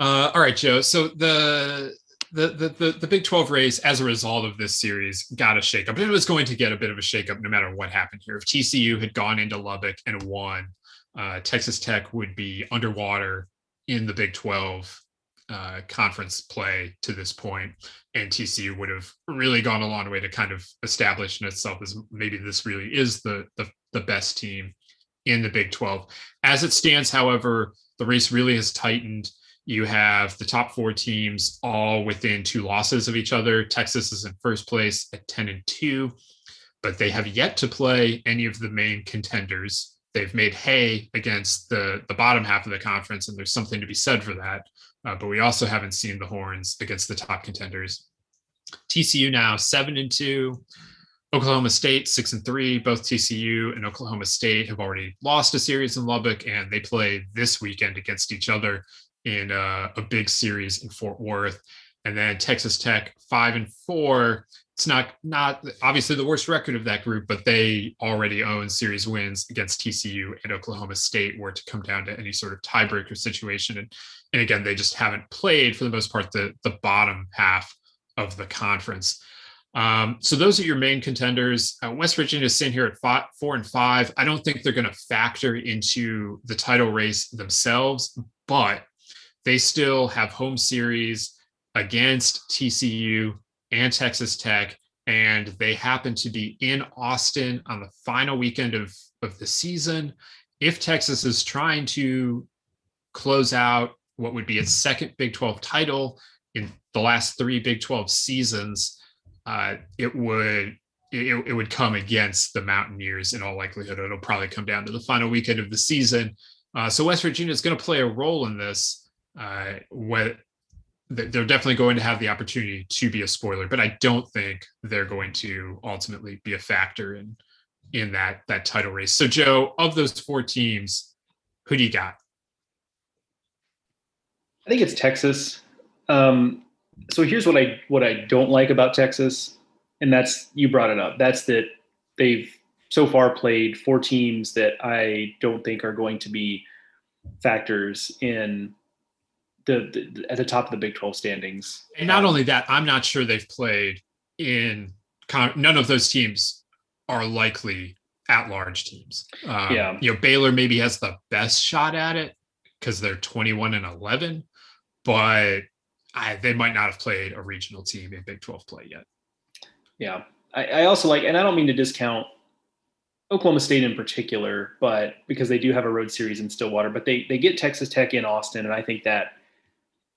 Uh, all right, Joe. So the the, the the the Big 12 race as a result of this series got a shakeup. It was going to get a bit of a shakeup no matter what happened here. If TCU had gone into Lubbock and won, uh, Texas Tech would be underwater in the Big 12 uh, conference play to this point, and TCU would have really gone a long way to kind of establishing itself as maybe this really is the the, the best team in the Big 12. As it stands, however, the race really has tightened. You have the top four teams all within two losses of each other. Texas is in first place at 10 and 2, but they have yet to play any of the main contenders. They've made hay against the, the bottom half of the conference, and there's something to be said for that. Uh, but we also haven't seen the horns against the top contenders. TCU now seven and two. Oklahoma State six and three. Both TCU and Oklahoma State have already lost a series in Lubbock, and they play this weekend against each other in uh, a big series in Fort Worth. And then Texas Tech five and four. It's not not obviously the worst record of that group, but they already own series wins against TCU and Oklahoma State, were to come down to any sort of tiebreaker situation. And and again, they just haven't played for the most part the the bottom half of the conference. Um, so those are your main contenders. Uh, West Virginia is sitting here at five, four and five. I don't think they're going to factor into the title race themselves, but they still have home series against TCU and Texas Tech, and they happen to be in Austin on the final weekend of, of the season. If Texas is trying to close out what would be its second Big 12 title in the last three Big 12 seasons, uh, it would it, it, would come against the Mountaineers in all likelihood. It'll probably come down to the final weekend of the season. Uh, so West Virginia is going to play a role in this uh, what they're definitely going to have the opportunity to be a spoiler, but I don't think they're going to ultimately be a factor in in that that title race. So, Joe, of those four teams, who do you got? I think it's Texas. Um, so here's what I what I don't like about Texas, and that's you brought it up. That's that they've so far played four teams that I don't think are going to be factors in the, the, at the top of the Big 12 standings. And not only that, I'm not sure they've played in none of those teams are likely at large teams. Um, yeah. You know, Baylor maybe has the best shot at it because they're 21 and 11, but I, they might not have played a regional team in Big 12 play yet. Yeah. I, I also like, and I don't mean to discount Oklahoma State in particular, but because they do have a road series in Stillwater, but they they get Texas Tech in Austin, and I think that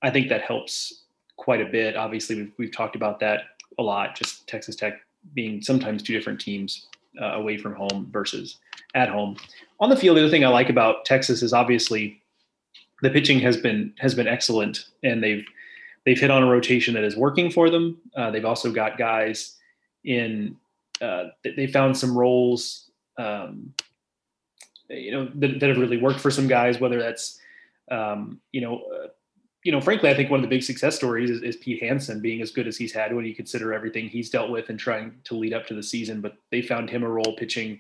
I think that helps quite a bit. Obviously, we've, we've talked about that a lot, just Texas Tech being sometimes two different teams uh, away from home versus at home. On the field, the other thing I like about Texas is obviously the pitching has been has been excellent, and they've they've hit on a rotation that is working for them. Uh, they've also got guys in. Uh, they found some roles, um, you know, that, that, have really worked for some guys. Whether that's, um, you know, uh, you know, frankly, I think one of the big success stories is, is, Pete Hansen being as good as he's had when you consider everything he's dealt with and trying to lead up to the season. But they found him a role pitching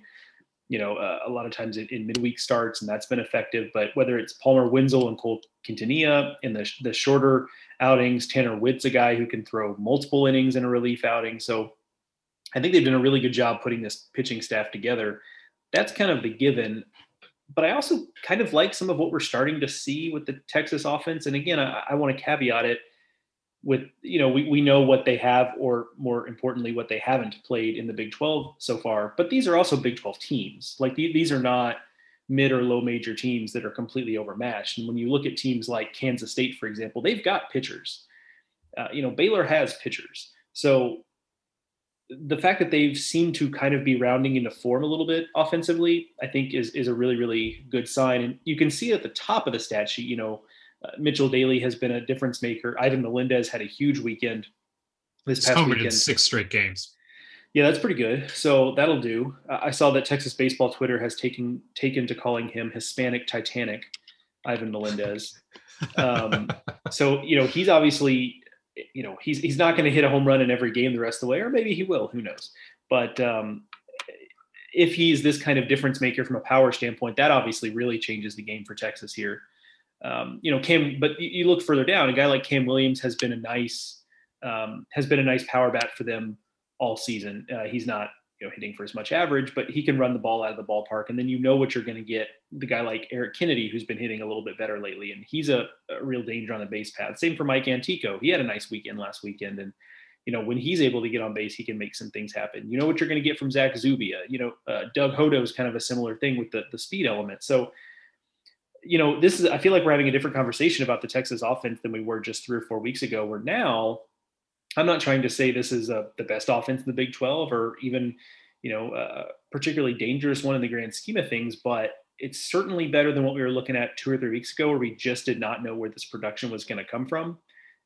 you know, uh, a lot of times in, in, midweek starts, and that's been effective. But whether it's Palmer Wenzel and Cole Quintanilla in the, the shorter outings, Tanner Witt's a guy who can throw multiple innings in a relief outing. So I think they've done a really good job putting this pitching staff together. That's kind of the given. But I also kind of like some of what we're starting to see with the Texas offense. And again, I, I want to caveat it with you know we, we know what they have or more importantly what they haven't played in the big 12 so far but these are also big 12 teams like these are not mid or low major teams that are completely overmatched and when you look at teams like kansas state for example they've got pitchers uh, you know baylor has pitchers so the fact that they've seemed to kind of be rounding into form a little bit offensively i think is is a really really good sign and you can see at the top of the stat sheet you know uh, Mitchell Daly has been a difference maker. Ivan Melendez had a huge weekend this past weekend. six straight games. Yeah, that's pretty good. So that'll do. Uh, I saw that Texas baseball Twitter has taken taken to calling him Hispanic Titanic, Ivan Melendez. Um, so you know he's obviously you know he's he's not going to hit a home run in every game the rest of the way, or maybe he will. Who knows? But um, if he's this kind of difference maker from a power standpoint, that obviously really changes the game for Texas here um, you know, Cam, but you, look further down, a guy like Cam Williams has been a nice, um, has been a nice power bat for them all season. Uh, he's not, you know, hitting for as much average, but he can run the ball out of the ballpark. And then you know what you're going to get. The guy like Eric Kennedy, who's been hitting a little bit better lately, and he's a, a real danger on the base path. Same for Mike Antico. He had a nice weekend last weekend, and you know, when he's able to get on base, he can make some things happen. You know what you're going to get from Zach Zubia. You know, uh, Doug Hodo is kind of a similar thing with the the speed element. So you know, this is, I feel like we're having a different conversation about the Texas offense than we were just three or four weeks ago, where now I'm not trying to say this is a, uh, the best offense in the Big 12 or even, you know, a particularly dangerous one in the grand scheme of things, but it's certainly better than what we were looking at two or three weeks ago, where we just did not know where this production was going to come from.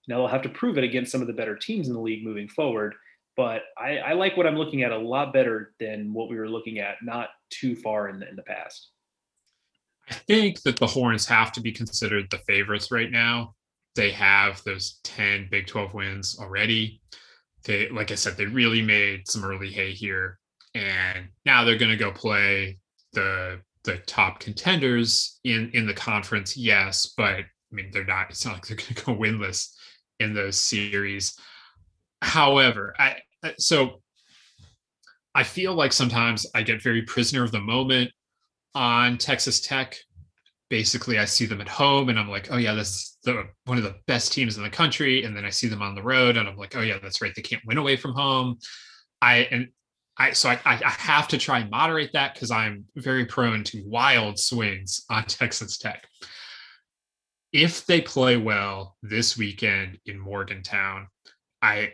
Now they'll have to prove it against some of the better teams in the league moving forward. But I, I like what I'm looking at a lot better than what we were looking at not too far in the, in the past. I think that the Horns have to be considered the favorites right now. They have those 10 Big 12 wins already. They, like I said, they really made some early hay here. And now they're going to go play the the top contenders in in the conference, yes, but I mean they're not. It's not like they're going to go winless in those series. However, I so I feel like sometimes I get very prisoner of the moment on Texas Tech. Basically, I see them at home and I'm like, oh, yeah, that's the, one of the best teams in the country. And then I see them on the road and I'm like, oh, yeah, that's right. They can't win away from home. I, and I, so I, I have to try and moderate that because I'm very prone to wild swings on Texas Tech. If they play well this weekend in Morgantown, I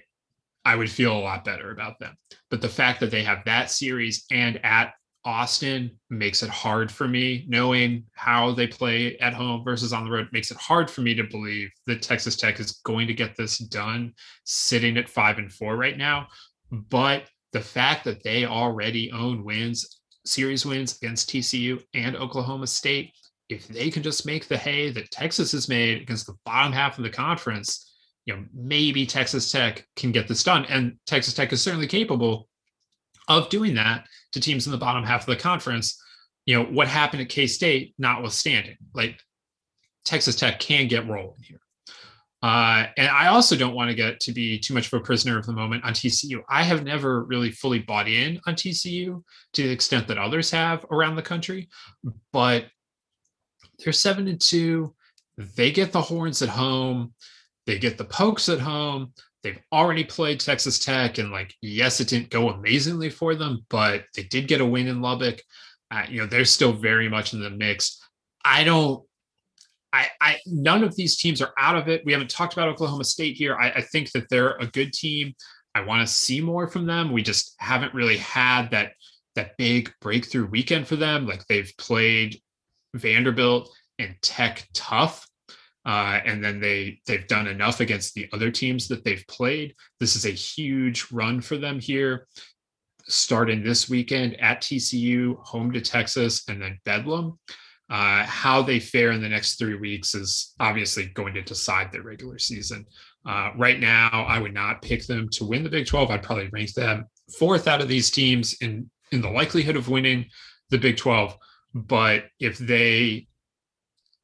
I would feel a lot better about them. But the fact that they have that series and at Austin makes it hard for me. Knowing how they play at home versus on the road makes it hard for me to believe that Texas Tech is going to get this done sitting at 5 and 4 right now. But the fact that they already own wins series wins against TCU and Oklahoma State if they can just make the hay that Texas has made against the bottom half of the conference you know maybe Texas Tech can get this done. And Texas Tech is certainly capable of doing that to teams in the bottom half of the conference, you know, what happened at K State, notwithstanding, like Texas Tech can get rolling here. Uh, and I also don't want to get to be too much of a prisoner of the moment on TCU. I have never really fully bought in on TCU to the extent that others have around the country, but they're seven and two. They get the horns at home. They get the pokes at home. They've already played Texas Tech, and like, yes, it didn't go amazingly for them, but they did get a win in Lubbock. Uh, you know, they're still very much in the mix. I don't. I, I none of these teams are out of it. We haven't talked about Oklahoma State here. I, I think that they're a good team. I want to see more from them. We just haven't really had that that big breakthrough weekend for them. Like they've played Vanderbilt and Tech tough, Uh, and then they they've done enough against the other teams that they've played. This is a huge run for them here, starting this weekend at TCU, home to Texas, and then Bedlam. Uh, how they fare in the next three weeks is obviously going to decide their regular season. Uh, right now, I would not pick them to win the Big 12. I'd probably rank them fourth out of these teams in in the likelihood of winning the Big 12. But if they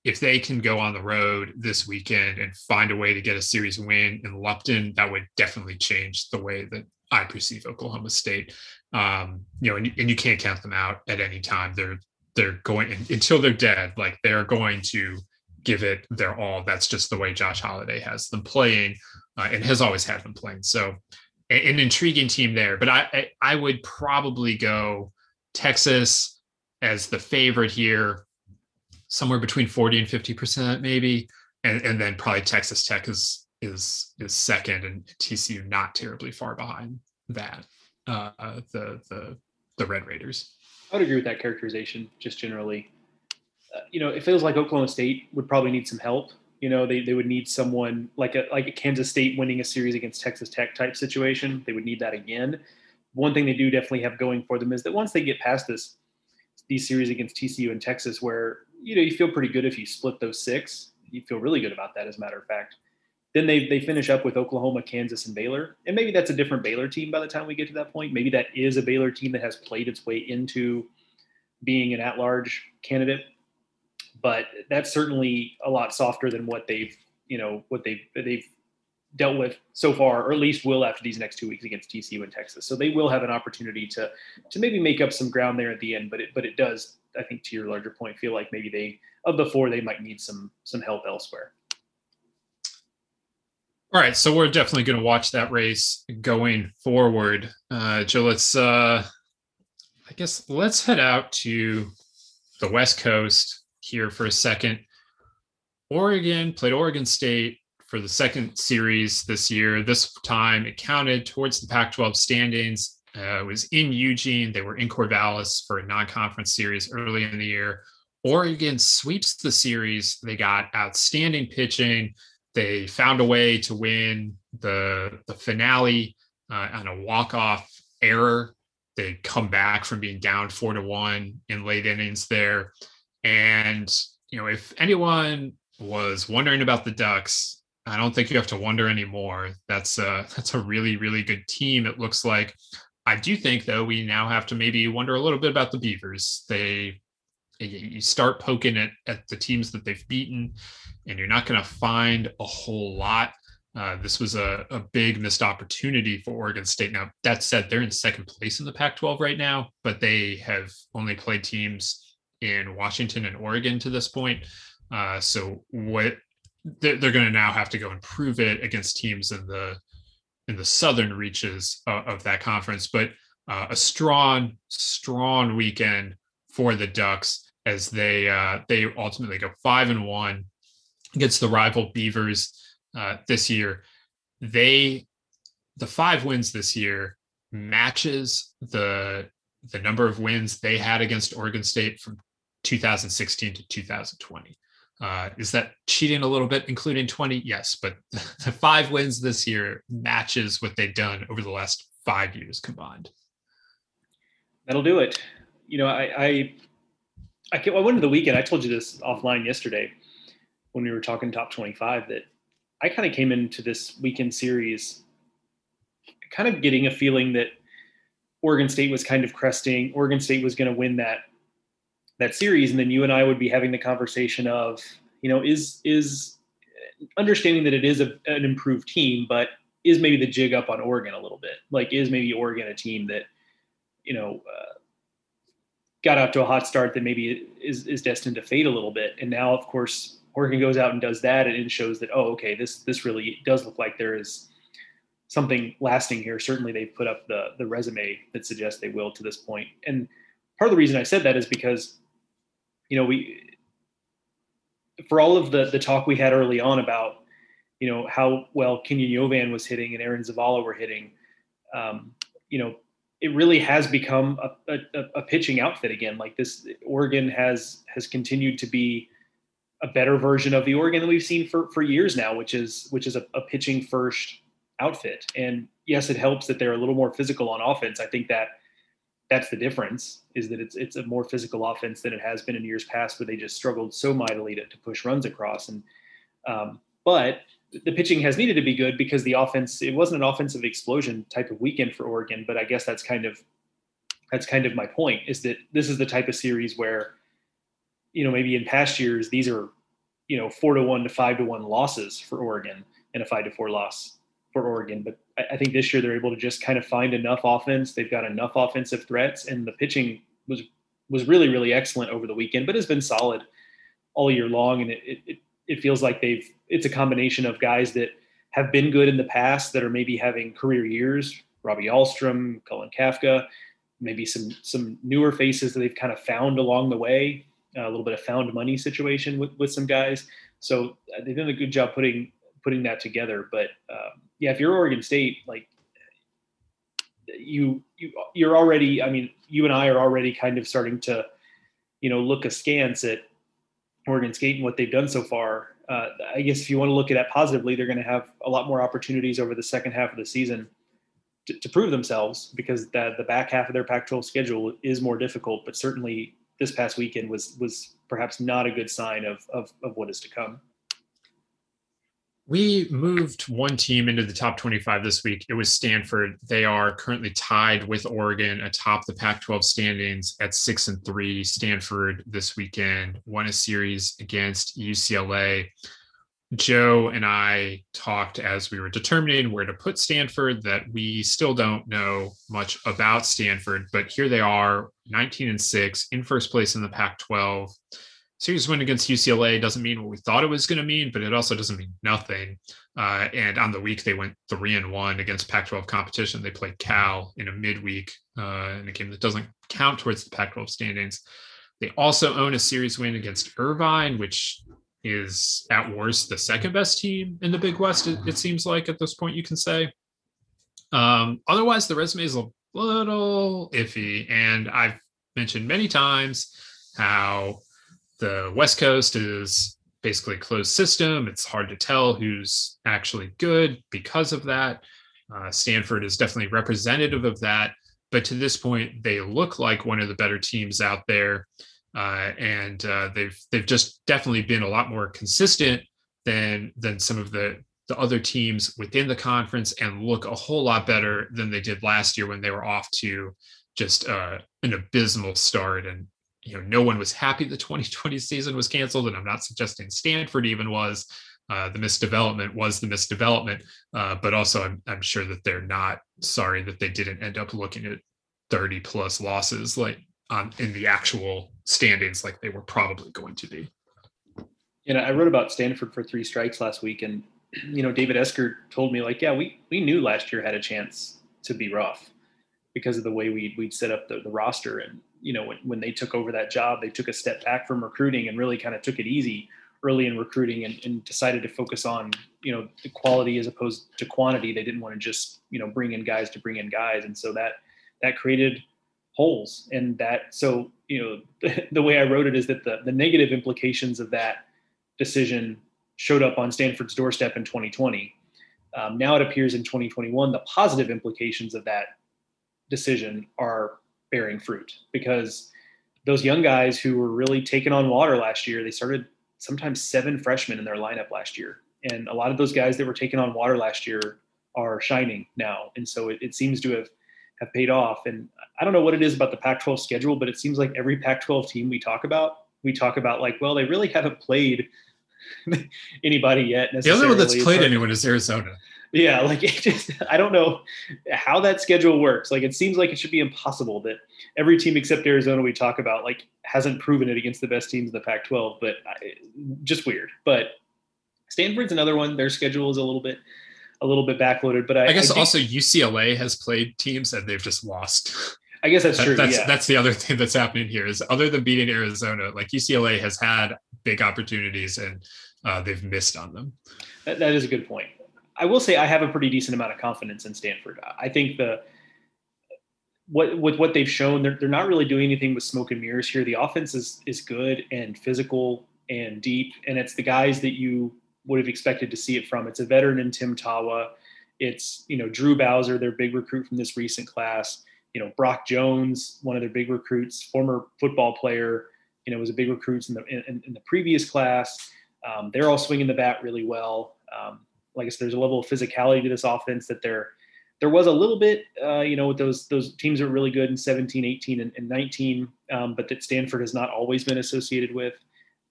if they can go on the road this weekend and find a way to get a series win in Lupton, that would definitely change the way that I perceive Oklahoma State. Um, you know, and, and you can't count them out at any time. They're they're going until they're dead. Like they're going to give it their all. That's just the way Josh Holliday has them playing, uh, and has always had them playing. So, an intriguing team there. But I, I, I would probably go Texas as the favorite here, somewhere between forty and fifty percent, maybe, and and then probably Texas Tech is is is second, and TCU not terribly far behind that. Uh, the the the Red Raiders. I would agree with that characterization, just generally. Uh, you know, it feels like Oklahoma State would probably need some help. You know, they, they would need someone like a like a Kansas State winning a series against Texas Tech type situation. They would need that again. One thing they do definitely have going for them is that once they get past this these series against TCU and Texas, where you know you feel pretty good if you split those six, you feel really good about that. As a matter of fact, then they they finish up with Oklahoma, Kansas, and Baylor, and maybe that's a different Baylor team by the time we get to that point. Maybe that is a Baylor team that has played its way into being an at-large candidate, but that's certainly a lot softer than what they've you know what they've they've dealt with so far, or at least will after these next two weeks against TCU and Texas. So they will have an opportunity to to maybe make up some ground there at the end. But it but it does, I think, to your larger point, feel like maybe they of the four they might need some some help elsewhere. All right, so we're definitely going to watch that race going forward. Uh, Joe, let's, uh, I guess, let's head out to the West Coast here for a second. Oregon played Oregon State for the second series this year. This time it counted towards the Pac 12 standings. Uh, it was in Eugene. They were in Corvallis for a non conference series early in the year. Oregon sweeps the series. They got outstanding pitching they found a way to win the the finale uh, on a walk off error. They come back from being down four to one in late innings there, and you know if anyone was wondering about the Ducks, I don't think you have to wonder anymore. That's a that's a really really good team. It looks like. I do think though we now have to maybe wonder a little bit about the Beavers. They you start poking at, at the teams that they've beaten, and you're not going to find a whole lot. Uh, this was a, a big missed opportunity for Oregon State. Now, that said, they're in second place in the Pac 12 right now, but they have only played teams in Washington and Oregon to this point. Uh, so, what they're, they're going to now have to go and prove it against teams in the in the southern reaches of, of that conference. But uh, a strong, strong weekend for the Ducks as they uh, they ultimately go five and one against the rival Beavers uh, this year. They the five wins this year matches the the number of wins they had against Oregon State from 2016 to 2020. Uh, is that cheating a little bit, including 20? Yes, but the five wins this year matches what they've done over the last five years combined. That'll do it. You know, I, I I, I went into the weekend. I told you this offline yesterday when we were talking top 25 that I kind of came into this weekend series kind of getting a feeling that Oregon State was kind of cresting. Oregon State was going to win that that series, and then you and I would be having the conversation of, you know, is is understanding that it is a, an improved team, but is maybe the jig up on Oregon a little bit? Like, is maybe Oregon a team that, you know, uh, got out to a hot start that maybe is, is destined to fade a little bit. And now, of course, Oregon goes out and does that, and it shows that oh, okay, this this really does look like there is something lasting here. Certainly, they've put up the the resume that suggests they will to this point. And part of the reason I said that is because, you know, we for all of the the talk we had early on about, you know, how well Kenyon Yovan was hitting and Aaron Zavala were hitting, um, you know, it really has become a, a, a, pitching outfit again. Like this, Oregon has has continued to be a better version of the Oregon that we've seen for for years now, which is which is a, a pitching first outfit. And yes, it helps that they're a little more physical on offense. I think that that's the difference is that it's it's a more physical offense than it has been in years past, where they just struggled so mightily to, to push runs across. And um, but the pitching has needed to be good because the offense it wasn't an offensive explosion type of weekend for Oregon. But I guess that's kind of that's kind of my point is that this is the type of series where you know maybe in past years these are you know four to one to five to one losses for Oregon and a five to four loss for Oregon. But I, I think this year they're able to just kind of find enough offense. They've got enough offensive threats, and the pitching was was really really excellent over the weekend, but has been solid all year long. And it it, it feels like they've it's a combination of guys that have been good in the past that are maybe having career years. Robbie Ahlstrom, Cullen Kafka, maybe some some newer faces that they've kind of found along the way. Uh, a little bit of found money situation with, with some guys. So uh, they've done a good job putting putting that together. But um, yeah, if you're Oregon State, like you you you're already. I mean, you and I are already kind of starting to, you know, look askance at Oregon State and what they've done so far. Uh, I guess if you want to look at that positively, they're going to have a lot more opportunities over the second half of the season to, to prove themselves because the the back half of their Pac-12 schedule is more difficult. But certainly, this past weekend was was perhaps not a good sign of of, of what is to come. We moved one team into the top 25 this week. It was Stanford. They are currently tied with Oregon atop the Pac 12 standings at six and three. Stanford this weekend won a series against UCLA. Joe and I talked as we were determining where to put Stanford that we still don't know much about Stanford, but here they are 19 and 6 in first place in the Pac 12 series win against UCLA doesn't mean what we thought it was going to mean, but it also doesn't mean nothing. Uh, and on the week, they went three and one against Pac 12 competition. They played Cal in a midweek uh, in a game that doesn't count towards the Pac 12 standings. They also own a series win against Irvine, which is at worst the second best team in the Big West, it, it seems like at this point, you can say. Um, otherwise, the resume is a little iffy. And I've mentioned many times how the West Coast is basically a closed system. It's hard to tell who's actually good because of that. Uh, Stanford is definitely representative of that. But to this point, they look like one of the better teams out there, uh, and uh, they've they've just definitely been a lot more consistent than than some of the the other teams within the conference, and look a whole lot better than they did last year when they were off to just uh, an abysmal start and you know no one was happy the 2020 season was canceled and i'm not suggesting stanford even was. Uh, the misdevelopment was the misdevelopment uh, but also I'm, I'm sure that they're not sorry that they didn't end up looking at 30 plus losses like on in the actual standings like they were probably going to be. You know i wrote about stanford for three strikes last week and you know david esquer told me like yeah we we knew last year had a chance to be rough because of the way we we'd set up the, the roster and you know, when, when they took over that job, they took a step back from recruiting and really kind of took it easy early in recruiting and, and decided to focus on, you know, the quality as opposed to quantity. They didn't want to just, you know, bring in guys to bring in guys. And so that, that created holes and that, so, you know, the, the way I wrote it is that the, the negative implications of that decision showed up on Stanford's doorstep in 2020. Um, now it appears in 2021, the positive implications of that decision are bearing fruit because those young guys who were really taking on water last year, they started sometimes seven freshmen in their lineup last year. And a lot of those guys that were taking on water last year are shining now. And so it, it seems to have, have paid off. And I don't know what it is about the Pac 12 schedule, but it seems like every Pac 12 team we talk about, we talk about like, well, they really haven't played anybody yet. The only one that's played anyone is Arizona yeah like it just i don't know how that schedule works like it seems like it should be impossible that every team except arizona we talk about like hasn't proven it against the best teams in the pac 12 but I, just weird but stanford's another one their schedule is a little bit a little bit backloaded but i, I guess I also ucla has played teams and they've just lost I guess that's that, true. That's yeah. that's the other thing that's happening here is other than beating Arizona, like UCLA has had big opportunities and uh, they've missed on them. That, that is a good point. I will say I have a pretty decent amount of confidence in Stanford. I think the what with what they've shown, they're, they're not really doing anything with smoke and mirrors here. The offense is is good and physical and deep, and it's the guys that you would have expected to see it from. It's a veteran in Tim Tawa. It's you know Drew Bowser, their big recruit from this recent class. You know Brock Jones, one of their big recruits, former football player. You know was a big recruit in the in, in the previous class. Um, they're all swinging the bat really well. Um, like I said, there's a level of physicality to this offense that they're there was a little bit, uh, you know, with those those teams are really good in 17, 18, and, and 19, um, but that Stanford has not always been associated with.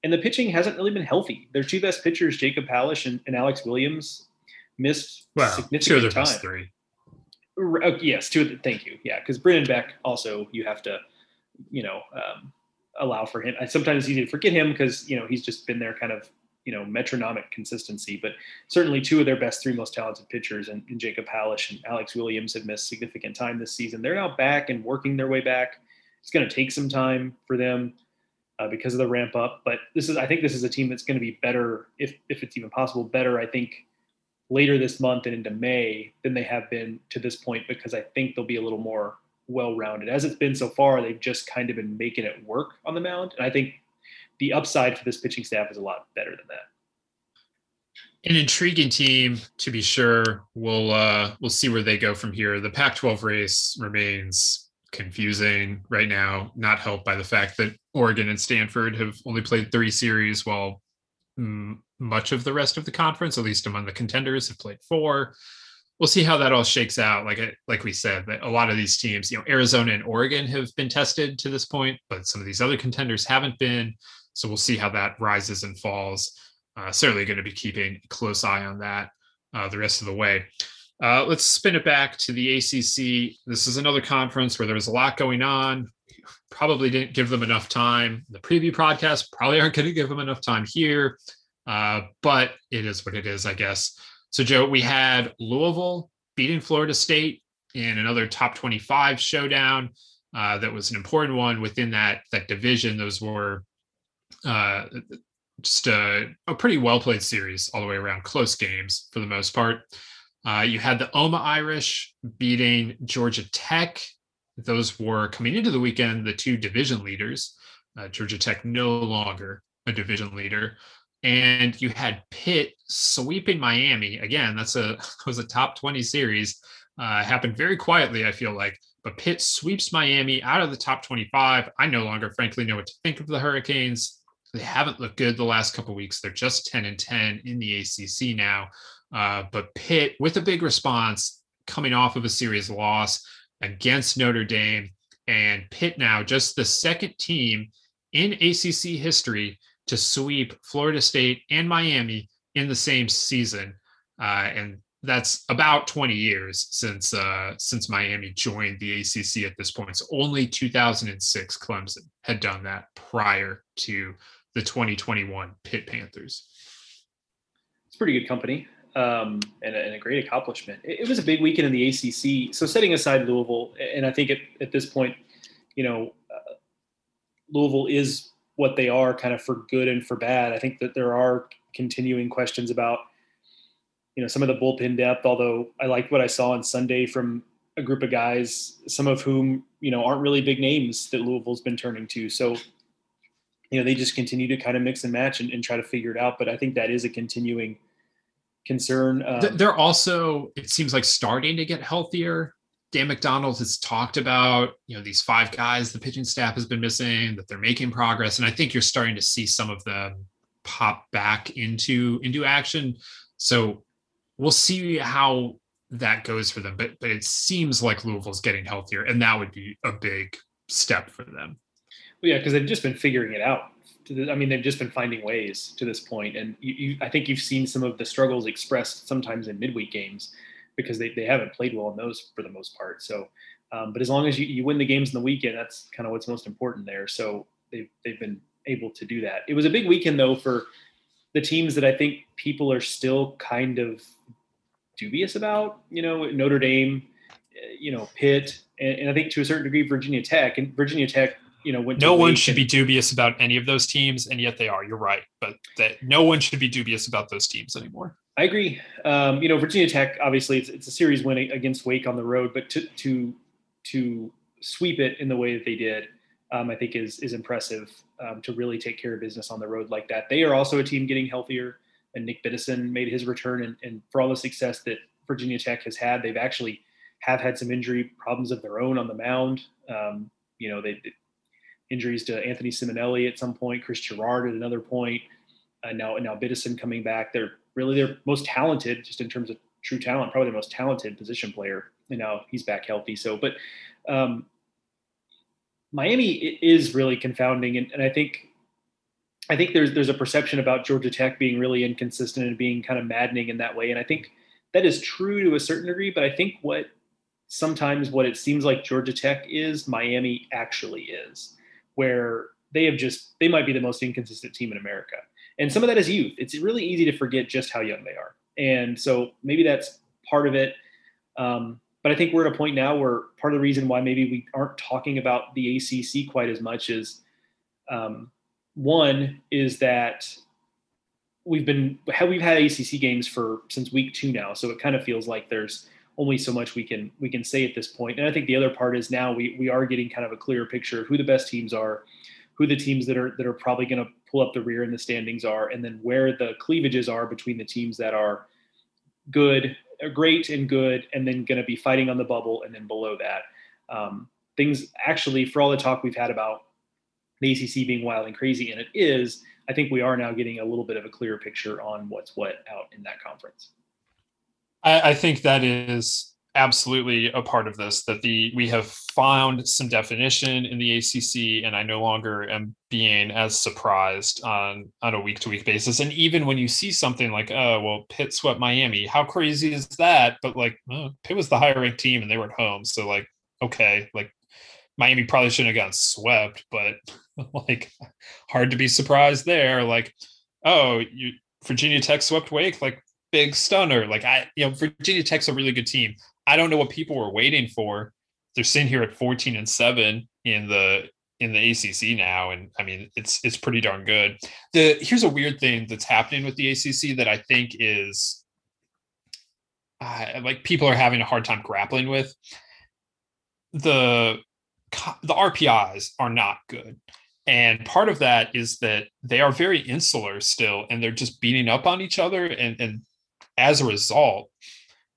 And the pitching hasn't really been healthy. Their two best pitchers, Jacob Palisch and, and Alex Williams, missed well, significant two of their time. best three. Uh, yes, two of the, thank you. Yeah, because Brennan Beck also you have to, you know, um, allow for him. I sometimes easy to forget him because you know he's just been there kind of you know metronomic consistency. But certainly two of their best three most talented pitchers, and, and Jacob Palisch and Alex Williams, have missed significant time this season. They're now back and working their way back. It's going to take some time for them uh, because of the ramp up. But this is, I think, this is a team that's going to be better if if it's even possible. Better, I think, later this month and into May than they have been to this point because I think they'll be a little more well-rounded. As it's been so far, they've just kind of been making it work on the mound, and I think the upside for this pitching staff is a lot better than that. An intriguing team, to be sure. We'll uh, we'll see where they go from here. The Pac-12 race remains confusing right now, not helped by the fact that Oregon and Stanford have only played three series, while mm, much of the rest of the conference, at least among the contenders, have played four. We'll see how that all shakes out. Like like we said, that a lot of these teams, you know, Arizona and Oregon have been tested to this point, but some of these other contenders haven't been. So we'll see how that rises and falls. Uh, certainly going to be keeping a close eye on that uh, the rest of the way. Uh, let's spin it back to the ACC. This is another conference where there was a lot going on. Probably didn't give them enough time. The preview podcast probably aren't going to give them enough time here, uh, but it is what it is, I guess. So, Joe, we had Louisville beating Florida State in another top 25 showdown. Uh, that was an important one within that that division. Those were uh, just a, a, pretty well played series all the way around, close games for the most part. Uh, you had the Oma Irish beating Georgia Tech. Those were coming into the weekend the two division leaders. Uh, Georgia Tech no longer a division leader, and you had Pitt sweeping Miami again. That's a was a top twenty series. Uh, happened very quietly, I feel like. But Pitt sweeps Miami out of the top 25. I no longer, frankly, know what to think of the Hurricanes. They haven't looked good the last couple weeks. They're just 10 and 10 in the ACC now. Uh, but Pitt, with a big response, coming off of a series loss against Notre Dame, and Pitt now just the second team in ACC history to sweep Florida State and Miami in the same season. Uh, and that's about 20 years since uh, since Miami joined the ACC at this point. So only 2006 Clemson had done that prior to the 2021 Pitt Panthers. It's pretty good company um, and, a, and, a, great accomplishment. It, it, was a big weekend in the ACC. So setting aside Louisville, and I think at, at this point, you know, uh, Louisville is what they are, kind of for good and for bad. I think that there are continuing questions about, you know, some of the bullpen depth. Although I liked what I saw on Sunday from a group of guys, some of whom you know aren't really big names that Louisville's been turning to. So you know they just continue to kind of mix and match and, and try to figure it out. But I think that is a continuing concern. Um, They're also it seems like starting to get healthier. Dan McDonnell has talked about you know these five guys the pitching staff has been missing that they're making progress, and I think you're starting to see some of them pop back into into action. So we'll see how that goes for them. But but it seems like Louisville's getting healthier, and that would be a big step for them. Well, yeah, because they've just been figuring it out. I mean, they've just been finding ways to this point, and you, you, I think you've seen some of the struggles expressed sometimes in midweek games because they, they haven't played well in those for the most part. So, um, but as long as you, you win the games in the weekend, that's kind of what's most important there. So they've they've been able to do that. It was a big weekend though for the teams that I think people are still kind of dubious about. You know, Notre Dame, eh, you know, Pitt, and, and I think to a certain degree Virginia Tech. And Virginia Tech you know, no one should and, be dubious about any of those teams, and yet they are. You're right, but that no one should be dubious about those teams anymore. I agree. Um, you know, Virginia Tech obviously it's, it's a series win against Wake on the road, but to to to sweep it in the way that they did, um, I think is is impressive. um, to really take care of business on the road like that. They are also a team getting healthier, and Nick Biddison made his return. And, and for all the success that Virginia Tech has had, they've actually have had some injury problems of their own on the mound. Um, you know, they, injuries to Anthony Simonelli at some point, Chris Gerard at another point. Uh, now, now Biddison coming back. They're really their most talented, just in terms of true talent, probably the most talented position player. And now he's back healthy. So, but um, Miami is really confounding, and, and I think I think there's there's a perception about Georgia Tech being really inconsistent and being kind of maddening in that way, and I think that is true to a certain degree. But I think what sometimes what it seems like Georgia Tech is, Miami actually is, where they have just they might be the most inconsistent team in America, and some of that is youth. It's really easy to forget just how young they are, and so maybe that's part of it. Um, but I think we're at a point now where part of the reason why maybe we aren't talking about the ACC quite as much is um, one is that we've been we've had ACC games for since week two now, so it kind of feels like there's only so much we can we can say at this point. And I think the other part is now we we are getting kind of a clearer picture of who the best teams are, who the teams that are that are probably going to pull up the rear in the standings are, and then where the cleavages are between the teams that are good great and good, and then going to be fighting on the bubble, and then below that, um, things actually, for all the talk we've had about the ACC being wild and crazy, and it is, I think we are now getting a little bit of a clearer picture on what's what out in that conference. I, I think that is absolutely a part of this that the we have found some definition in the ACC and I no longer am being as surprised on on a week to week basis. And even when you see something like oh well Pitt swept Miami how crazy is that? But like oh, Pitt was the higher ranked team and they were at home. So like okay like Miami probably shouldn't have gotten swept but like hard to be surprised there. Like oh you Virginia Tech swept Wake like big stunner like I you know Virginia Tech's a really good team I don't know what people were waiting for. They're sitting here at 14 and 7 in the in the ACC now and I mean it's it's pretty darn good. The here's a weird thing that's happening with the ACC that I think is uh, like people are having a hard time grappling with. The the RPIs are not good. And part of that is that they are very insular still and they're just beating up on each other and and as a result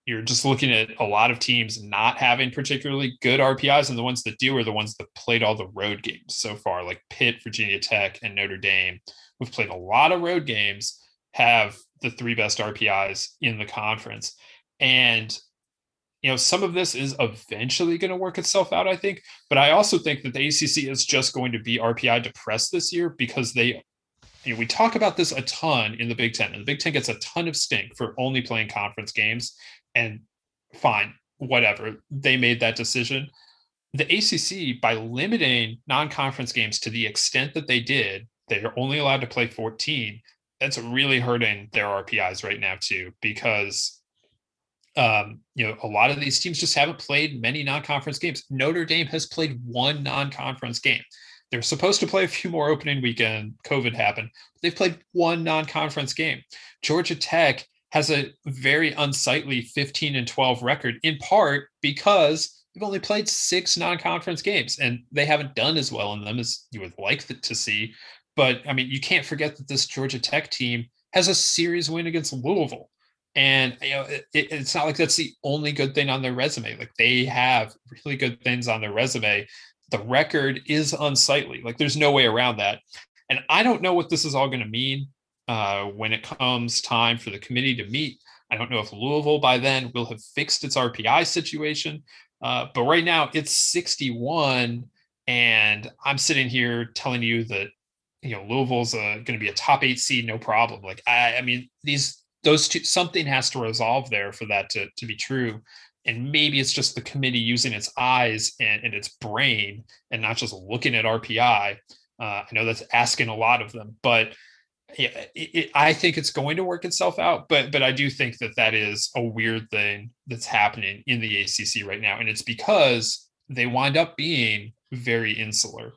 you're just looking at a lot of teams not having particularly good RPIs, and the ones that do are the ones that played all the road games so far, like Pitt, Virginia Tech, and Notre Dame. We've played a lot of road games, have the three best RPIs in the conference. And you know, some of this is eventually going to work itself out, I think. But I also think that the ACC is just going to be RPI depressed this year because they, you know, we talk about this a ton in the Big Ten, and the Big Ten gets a ton of stink for only playing conference games and fine, whatever. They made that decision. The ACC, by limiting non conference games to the extent that they did, they're only allowed to play 14. That's really hurting their RPIs right now, too, because um, you know, a lot of these teams just haven't played many non-conference games. Notre Dame has played one non-conference game. They're supposed to play a few more opening weekend. COVID happened. They've played one non-conference game. Georgia Tech has a very unsightly 15 and 12 record, in part because they've only played six non-conference games and they haven't done as well in them as you would like to see. But I mean, you can't forget that this Georgia Tech team has a series win against Louisville. And you know, it, it's not like that's the only good thing on their resume. Like they have really good things on their resume. The record is unsightly. Like there's no way around that. And I don't know what this is all going to mean uh, when it comes time for the committee to meet. I don't know if Louisville by then will have fixed its RPI situation, uh, but right now it's 61, and I'm sitting here telling you that you know Louisville's uh, going to be a top eight seed, no problem. Like I, I mean these those two something has to resolve there for that to to be true. And maybe it's just the committee using its eyes and, and its brain and not just looking at RPI. Uh, I know that's asking a lot of them, but yeah, it, it, I think it's going to work itself out, but but I do think that that is a weird thing that's happening in the ACC right now, and it's because they wind up being very insular.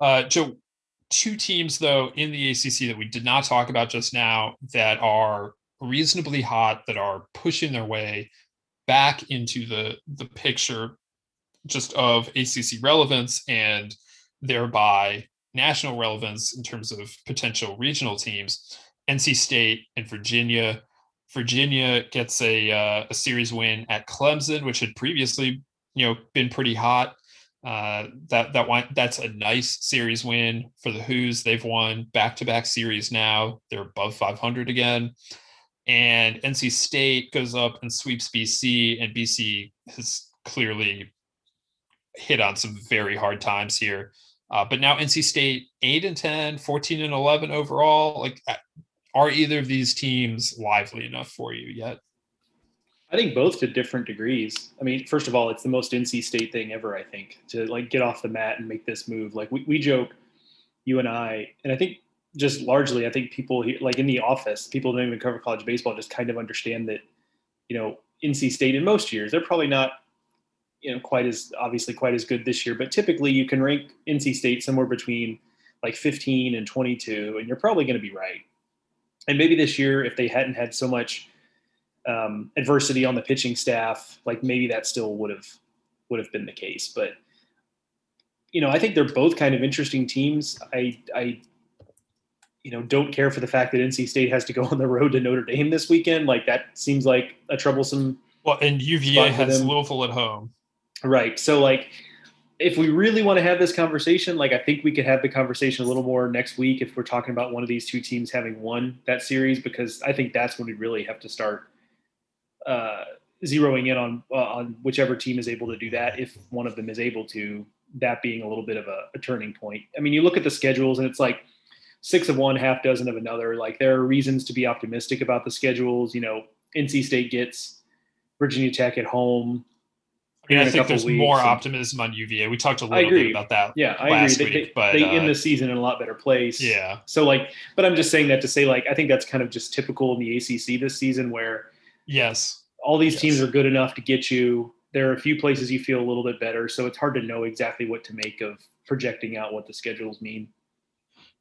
Uh, two teams though in the ACC that we did not talk about just now that are reasonably hot, that are pushing their way back into the the picture just of ACC relevance and thereby national relevance in terms of potential regional teams. NC State and Virginia. Virginia gets a uh, a series win at Clemson, which had previously you know been pretty hot. Uh, that that one that's a nice series win for the Hoos. They've won back to back series now. They're above 500 again. And NC State goes up and sweeps BC, and BC has clearly hit on some very hard times here. Uh, but now NC State 8 and 10, 14 and 11 overall. Like, uh, are either of these teams lively enough for you yet? I think both to different degrees. I mean, first of all, it's the most NC State thing ever, I think, to like get off the mat and make this move. Like we, we joke, you and I, and I think just largely, I think people here, like in the office, people don't even cover college baseball, just kind of understand that, you know, NC State in most years, they're probably not, you know, quite as obviously quite as good this year, but typically you can rank NC State somewhere between like 15 and 22, and you're probably going to be right. And maybe this year, if they hadn't had so much um, adversity on the pitching staff, like maybe that still would have would have been the case. But you know, I think they're both kind of interesting teams. I I you know don't care for the fact that NC State has to go on the road to Notre Dame this weekend. Like that seems like a troublesome. Well, and UVA has Louisville at home. Right. So like if we really want to have this conversation, like I think we could have the conversation a little more next week if we're talking about one of these two teams having won that series, because I think that's when we really have to start uh, zeroing in on uh, on whichever team is able to do that. If one of them is able to, that being a little bit of a, a turning point. I mean, you look at the schedules and it's like six of one, half dozen of another. Like there are reasons to be optimistic about the schedules. You know, NC State gets Virginia Tech at home. I mean, I think there's more and, optimism on UVA. We talked a little bit about that. Yeah, I agree. They, week, but they uh, end the season in a lot better place. Yeah. So like, but I'm just saying that to say like, I think that's kind of just typical in the ACC this season where Yes. All these yes. teams are good enough to get you. There are a few places you feel a little bit better, so it's hard to know exactly what to make of projecting out what the schedules mean.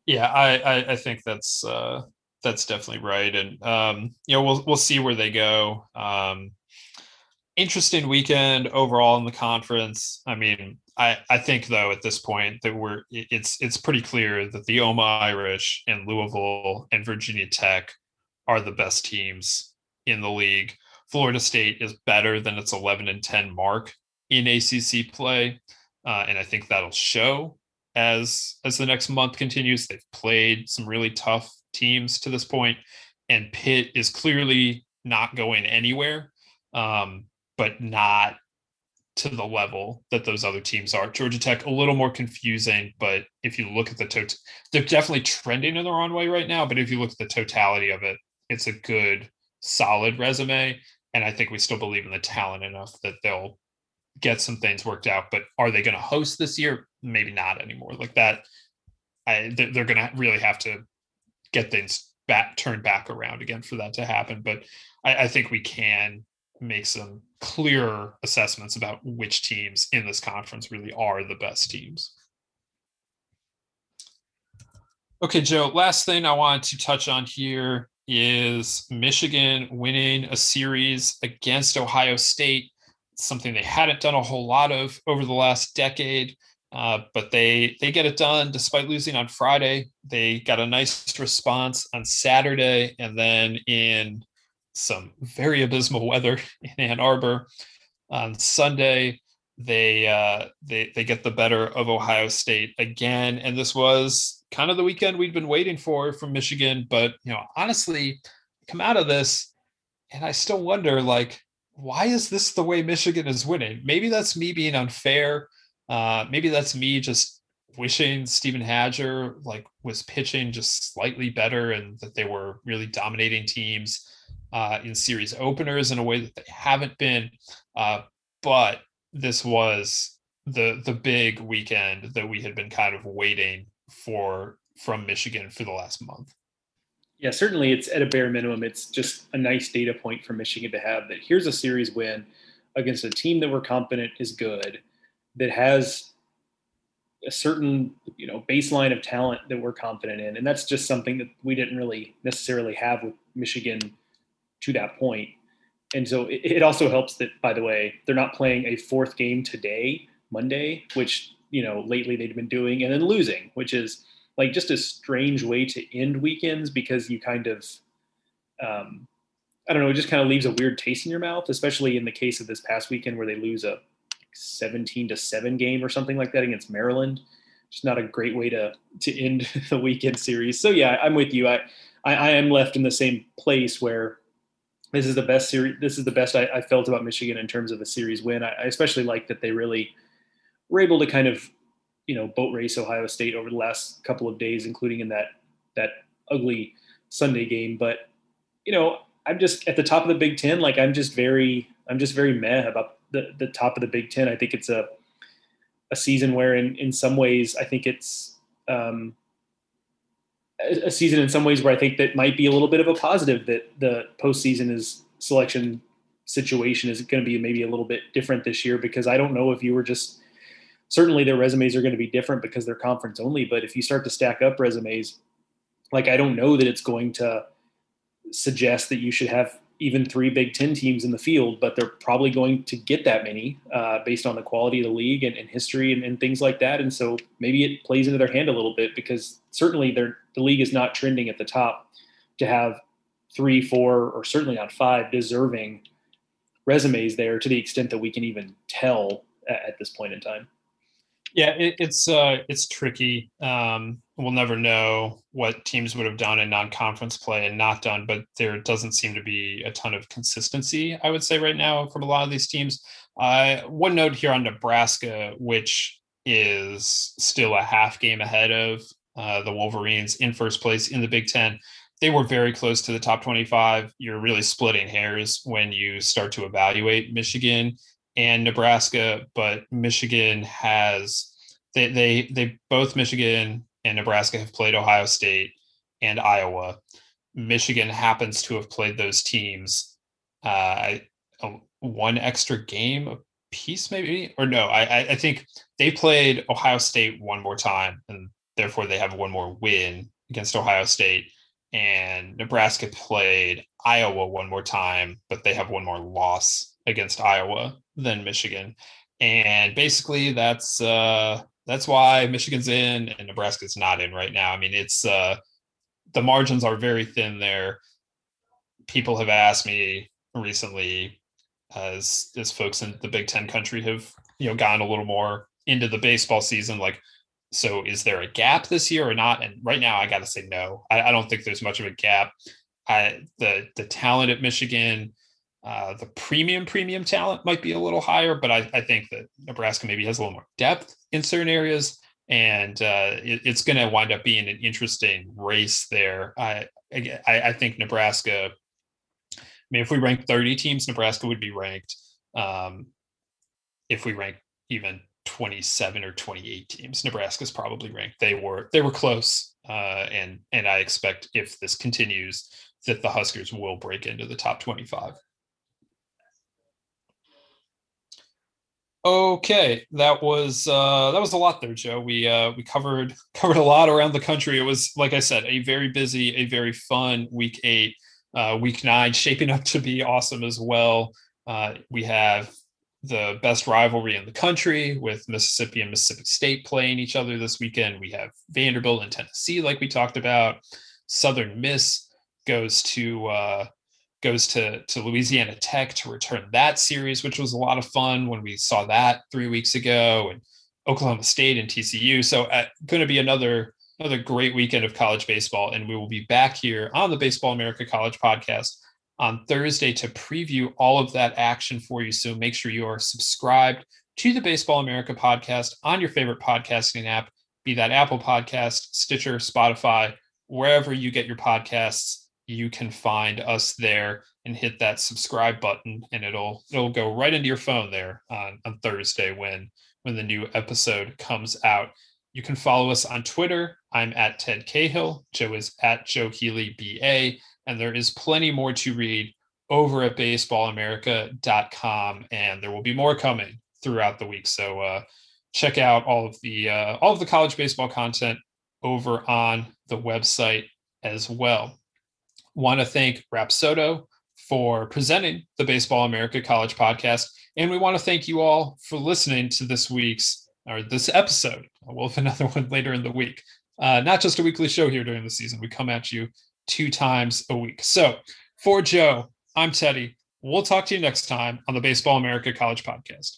Yeah, I I, I think that's uh, that's definitely right, and um, you know we'll we'll see where they go. Um, interesting weekend overall in the conference. I mean, I, I think though at this point that we're it's it's pretty clear that the Oma Irish and Louisville and Virginia Tech are the best teams in the league. Florida State is better than its 11 and 10 mark in ACC play, uh, and I think that'll show as as the next month continues. They've played some really tough teams to this point, and Pitt is clearly not going anywhere, um, but not to the level that those other teams are. Georgia Tech a little more confusing, but if you look at the total, they're definitely trending in the wrong way right now. But if you look at the totality of it, it's a good solid resume. And I think we still believe in the talent enough that they'll get some things worked out. But are they going to host this year? Maybe not anymore. Like that, I, they're going to really have to get things back turned back around again for that to happen. But I, I think we can make some clearer assessments about which teams in this conference really are the best teams. Okay, Joe, last thing I wanted to touch on here is Michigan winning a series against Ohio State, something they hadn't done a whole lot of over the last decade. Uh, but they they get it done despite losing on Friday. They got a nice response on Saturday, and then in some very abysmal weather in Ann Arbor on Sunday, they uh, they they get the better of Ohio State again, and this was kind of the weekend we'd been waiting for from Michigan. But you know, honestly, come out of this, and I still wonder, like, why is this the way Michigan is winning? Maybe that's me being unfair. Uh, maybe that's me just wishing Steven Hajjar like was pitching just slightly better and that they were really dominating teams uh, in series openers in a way that they haven't been. Uh, but this was the the big weekend that we had been kind of waiting for from Michigan for the last month. Yeah, certainly it's at a bare minimum. It's just a nice data point for Michigan to have that here's a series win against a team that we're confident is good, that has a certain you know baseline of talent that we're confident in, and that's just something that we didn't really necessarily have with Michigan to that point. And so it, it also helps that, by the way, they're not playing a fourth game today, Monday, which you know, lately they've been doing, and then losing, which is like just a strange way to end weekends because you kind of, um, I don't know, it just kind of leaves a weird taste in your mouth, especially in the case of this past weekend where they lose a 17 to 7 game or something like that against Maryland. It's not a great way to to end the weekend series. So yeah, I'm with you. I I, I am left in the same place where this is the best series. This is the best I, I, felt about Michigan in terms of a series win. I, I, especially like that they really were able to kind of, you know, boat race Ohio State over the last couple of days, including in that that ugly Sunday game. But you know, I'm just at the top of the Big Ten. Like I'm just very, I'm just very meh about the the top of the Big Ten. I think it's a a season where, in in some ways, I think it's um, a season in some ways where I think that might be a little bit of a positive that the postseason is selection situation is going to be maybe a little bit different this year because I don't know if you were just certainly their resumes are going to be different because they're conference only, but if you start to stack up resumes, like I don't know that it's going to suggest that you should have even three Big Ten teams in the field, but they're probably going to get that many uh, based on the quality of the league and, and history and, and, things like that. And so maybe it plays into their hand a little bit because certainly the league is not trending at the top to have three, four, or certainly not five deserving resumes there to the extent that we can even tell at, at this point in time. Yeah, it, it's uh, it's tricky. Um, we'll never know what teams would have done in non-conference play and not done, but there doesn't seem to be a ton of consistency. I would say right now from a lot of these teams. Uh, one note here on Nebraska, which is still a half game ahead of uh, the Wolverines in first place in the Big Ten. They were very close to the top 25. You're really splitting hairs when you start to evaluate Michigan and Nebraska, but Michigan has they they they both Michigan and Nebraska have played Ohio State and Iowa. Michigan happens to have played those teams uh, one extra game a piece, maybe or no? I I think they played Ohio State one more time, and therefore they have one more win against Ohio State. And Nebraska played Iowa one more time, but they have one more loss against Iowa than Michigan. And basically that's uh that's why Michigan's in and Nebraska's not in right now. I mean, it's uh the margins are very thin there. People have asked me recently as as folks in the Big Ten country have, you know, gone a little more into the baseball season, like so is there a gap this year or not? And right now I gotta say no. I, I don't think there's much of a gap. I the the talent at Michigan, uh, the premium premium talent might be a little higher, but I, I, think that Nebraska maybe has a little more depth in certain areas, and uh, it, it's going to wind up being an interesting race there. I, I, I think Nebraska. I mean, if we rank 30 teams, Nebraska would be ranked. Um, if we rank even 27 or 28 teams, Nebraska's probably ranked. They were they were close, uh, and and I expect if this continues, that the Huskers will break into the top 25. Okay, that was uh, that was a lot there, Joe. We uh, we covered covered a lot around the country. It was, like I said, a very busy, a very fun week eight. Uh, week nine shaping up to be awesome as well. Uh, we have the best rivalry in the country with Mississippi and Mississippi State playing each other this weekend. We have Vanderbilt and Tennessee, like we talked about. Southern Miss goes to uh, goes to to Louisiana Tech to return that series, which was a lot of fun when we saw that three weeks ago, and Oklahoma State and TCU. So, uh, going to be another another great weekend of college baseball, and we will be back here on the Baseball America College Podcast on Thursday to preview all of that action for you. So, make sure you are subscribed to the Baseball America Podcast on your favorite podcasting app, be that Apple Podcast, Stitcher, Spotify, wherever you get your podcasts you can find us there and hit that subscribe button and it'll it'll go right into your phone there on, on Thursday when when the new episode comes out. You can follow us on Twitter. I'm at Ted Cahill. Joe is at Joe Healy BA. And there is plenty more to read over at baseballamerica.com. And there will be more coming throughout the week. So uh, check out all of the uh, all of the college baseball content over on the website as well want to thank Rapsodo for presenting the Baseball America College podcast. And we want to thank you all for listening to this week's or this episode. We'll have another one later in the week. Uh, not just a weekly show here during the season. We come at you two times a week. So for Joe, I'm Teddy. We'll talk to you next time on the Baseball America College Podcast.